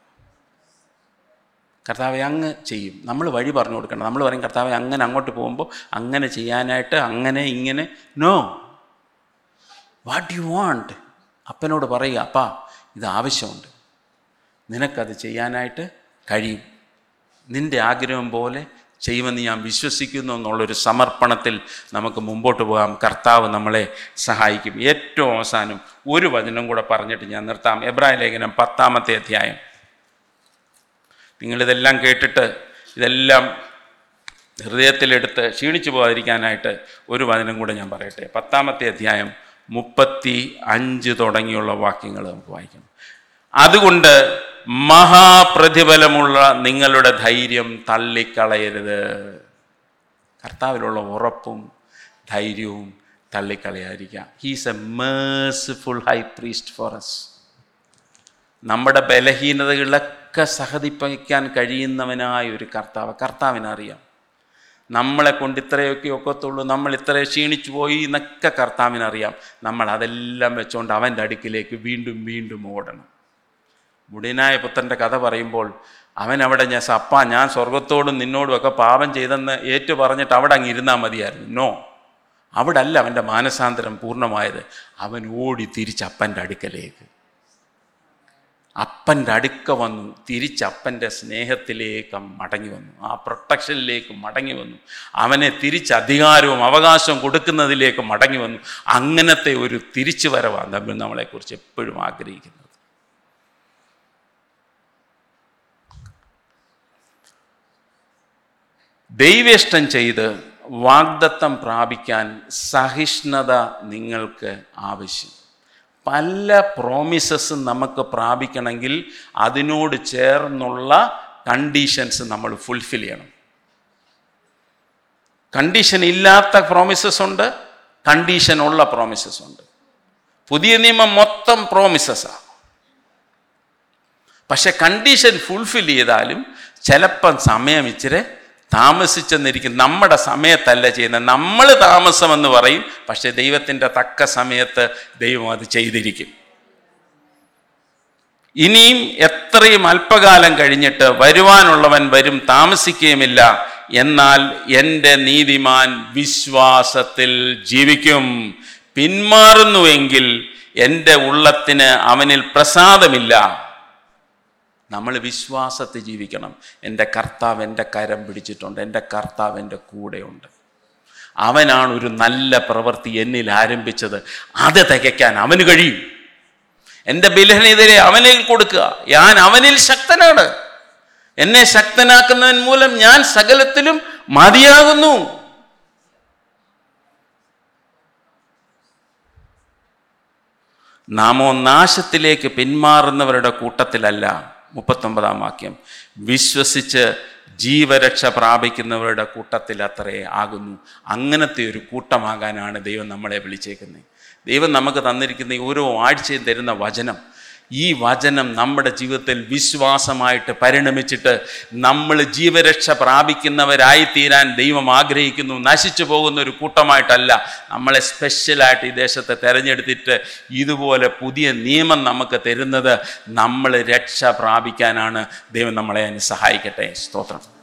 കർത്താവെ അങ്ങ് ചെയ്യും. നമ്മൾ വഴി പറഞ്ഞു കൊടുക്കണം. നമ്മൾ പറയും കർത്താവെ അങ്ങനെ അങ്ങോട്ട് പോകുമ്പോൾ അങ്ങനെ ചെയ്യാനായിട്ട് അങ്ങനെ ഇങ്ങനെ. നോ വാട്ട് യു വാണ്ട് അപ്പനോട് പറയുക അപ്പാ ഇത് ആവശ്യമുണ്ട്. നിനക്കത് ചെയ്യാനായിട്ട് കഴിയും. നിന്റെ ആഗ്രഹം പോലെ ചെയ്യുമെന്ന് ഞാൻ വിശ്വസിക്കുന്നു എന്നുള്ളൊരു സമർപ്പണത്തിൽ നമുക്ക് മുമ്പോട്ട് പോകാം. കർത്താവ് നമ്മളെ സഹായിക്കും. ഏറ്റവും അവസാനം ഒരു വചനം കൂടെ പറഞ്ഞിട്ട് ഞാൻ നിർത്താം. എബ്രാഹിം ലേഖനം പത്താമത്തെ അധ്യായം. നിങ്ങളിതെല്ലാം കേട്ടിട്ട് ഇതെല്ലാം ഹൃദയത്തിലെടുത്ത് ക്ഷീണിച്ചു പോകാതിരിക്കാനായിട്ട് ഒരു വചനം കൂടെ ഞാൻ പറയട്ടെ. പത്താമത്തെ അധ്യായം മുപ്പത്തി അഞ്ച് തുടങ്ങിയുള്ള വാക്യങ്ങൾ നമുക്ക് വായിക്കാം. അതുകൊണ്ട് മഹാപ്രതിഫലമുള്ള നിങ്ങളുടെ ധൈര്യം തള്ളിക്കളയരുത്. കർത്താവിലുള്ള ഉറപ്പും ധൈര്യവും തള്ളിക്കളയാതിരിക്കുക he's a merciful high priest for us നമ്മുടെ ബലഹീനതകളൊക്കെ സഹതിപ്പിക്കാൻ കഴിയുന്നവനായ ഒരു കർത്താവ് കർത്താവിനറിയാം. നമ്മളെ കൊണ്ട് ഇത്രയൊക്കെ ഒക്കത്തുള്ളൂ നമ്മൾ ഇത്ര ക്ഷീണിച്ചു പോയി എന്നൊക്കെ കർത്താവിനറിയാം. നമ്മൾ അതെല്ലാം വെച്ചുകൊണ്ട് അവന്റെ അടുക്കിലേക്ക് വീണ്ടും വീണ്ടും ഓടണം. മുടിയനായ പുത്രന്റെ കഥ പറയുമ്പോൾ അവൻ അവിടെ ഞാൻ സപ്പ ഞാൻ സ്വർഗത്തോടും നിന്നോടും ഒക്കെ പാപം ചെയ്തെന്ന് ഏറ്റു പറഞ്ഞിട്ട് അവിടെ അങ്ങ് ഇരുന്നാൽ മതിയായിരുന്നു. നോ അവിടെ അല്ല അവന്റെ മാനസാന്തരം പൂർണമായത്. അവൻ ഓടി തിരിച്ച് അപ്പന്റെ അടുക്കലേക്ക്. അപ്പന്റെ അടുക്ക വന്നു തിരിച്ചപ്പന്റെ സ്നേഹത്തിലേക്ക് മടങ്ങി വന്നു. ആ പ്രൊട്ടക്ഷനിലേക്ക് മടങ്ങി വന്നു. അവനെ തിരിച്ച് അധികാരവും അവകാശവും കൊടുക്കുന്നതിലേക്ക് മടങ്ങി വന്നു. അങ്ങനത്തെ ഒരു തിരിച്ചു വരവാണ് നമ്മൾ നമ്മളെക്കുറിച്ച് എപ്പോഴും ആഗ്രഹിക്കുന്നത്. ദൈവേഷ്ടം ചെയ്ത് വാഗ്ദത്തം പ്രാപിക്കാൻ സഹിഷ്ണുത നിങ്ങൾക്ക് ആവശ്യം. പല പ്രോമിസസ് നമുക്ക് പ്രാപിക്കണമെങ്കിൽ അതിനോട് ചേർന്നുള്ള കണ്ടീഷൻസ് നമ്മൾ ഫുൾഫിൽ ചെയ്യണം. കണ്ടീഷൻ ഇല്ലാത്ത പ്രോമിസസ് ഉണ്ട് കണ്ടീഷൻ ഉള്ള പ്രോമിസസ് ഉണ്ട്. പുതിയ നിയമം മൊത്തം പ്രോമിസസാണ് പക്ഷെ കണ്ടീഷൻ ഫുൾഫിൽ ചെയ്താലും ചിലപ്പം സമയം ഇച്ചിരി താമസിച്ചെന്നിരിക്കും നമ്മുടെ സമയത്തല്ല ചെയ്യുന്നത്. നമ്മൾ താമസമെന്ന് പറയും പക്ഷെ ദൈവത്തിന്റെ തക്ക സമയത്ത് ദൈവം അത് ചെയ്തിരിക്കും. ഇനിയും എത്രയും അല്പകാലം കഴിഞ്ഞിട്ട് വരുവാനുള്ളവൻ വരും താമസിക്കുകയുമില്ല. എന്നാൽ എന്റെ നീതിമാൻ വിശ്വാസത്തിൽ ജീവിക്കും. പിന്മാറുന്നുവെങ്കിൽ എന്റെ ഉള്ളത്തിന് അവനിൽ പ്രസാദമില്ല. നമ്മൾ വിശ്വാസത്തിൽ ജീവിക്കണം. എന്റെ കർത്താവ് എന്റെ കരം പിടിച്ചിട്ടുണ്ട്. എന്റെ കർത്താവ് എന്റെ കൂടെയുണ്ട്. അവനാണ് ഒരു നല്ല പ്രവൃത്തി എന്നിൽ ആരംഭിച്ചത്. അത് തികയ്ക്കാൻ അവന് കഴിയും. എന്റെ ബിലഹനെതിരെ അവനിൽ കൊടുക്കുക. ഞാൻ അവനിൽ ശക്തനാണ്. എന്നെ ശക്തനാക്കുന്നവൻ മൂലം ഞാൻ സകലത്തിലും മതിയാകുന്നു. നാമോ നാശത്തിലേക്ക് പിന്മാറുന്നവരുടെ കൂട്ടത്തിലല്ല. മുപ്പത്തൊമ്പതാം വാക്യം. വിശ്വസിച്ച് ജീവരക്ഷ പ്രാപിക്കുന്നവരുടെ കൂട്ടത്തിൽ അത്രേ ആകുന്നു. അങ്ങനത്തെ ഒരു കൂട്ടമാകാനാണ് ദൈവം നമ്മളെ വിളിച്ചേക്കുന്നത്. ദൈവം നമുക്ക് തന്നിരിക്കുന്ന ഓരോ ആഴ്ചയും തരുന്ന വചനം ഈ വചനം നമ്മുടെ ജീവിതത്തിൽ വിശ്വാസമായിട്ട് പരിണമിച്ചിട്ട് നമ്മൾ ജീവരക്ഷ പ്രാപിക്കുന്നവരായി തീരാൻ ദൈവം ആഗ്രഹിക്കുന്നു നശിച്ചു പോകുന്ന ഒരു കൂട്ടമായിട്ടല്ല. നമ്മളെ സ്പെഷ്യലായിട്ട് ഈ ദേശത്തെ തിരഞ്ഞെടുത്തിട്ട് ഇതുപോലെ പുതിയ നിയമം നമുക്ക് തരുന്നത് നമ്മൾ രക്ഷ പ്രാപിക്കാനാണ് ദൈവം നമ്മളെ അതിന് സഹായിക്കട്ടെ. സ്തോത്രം.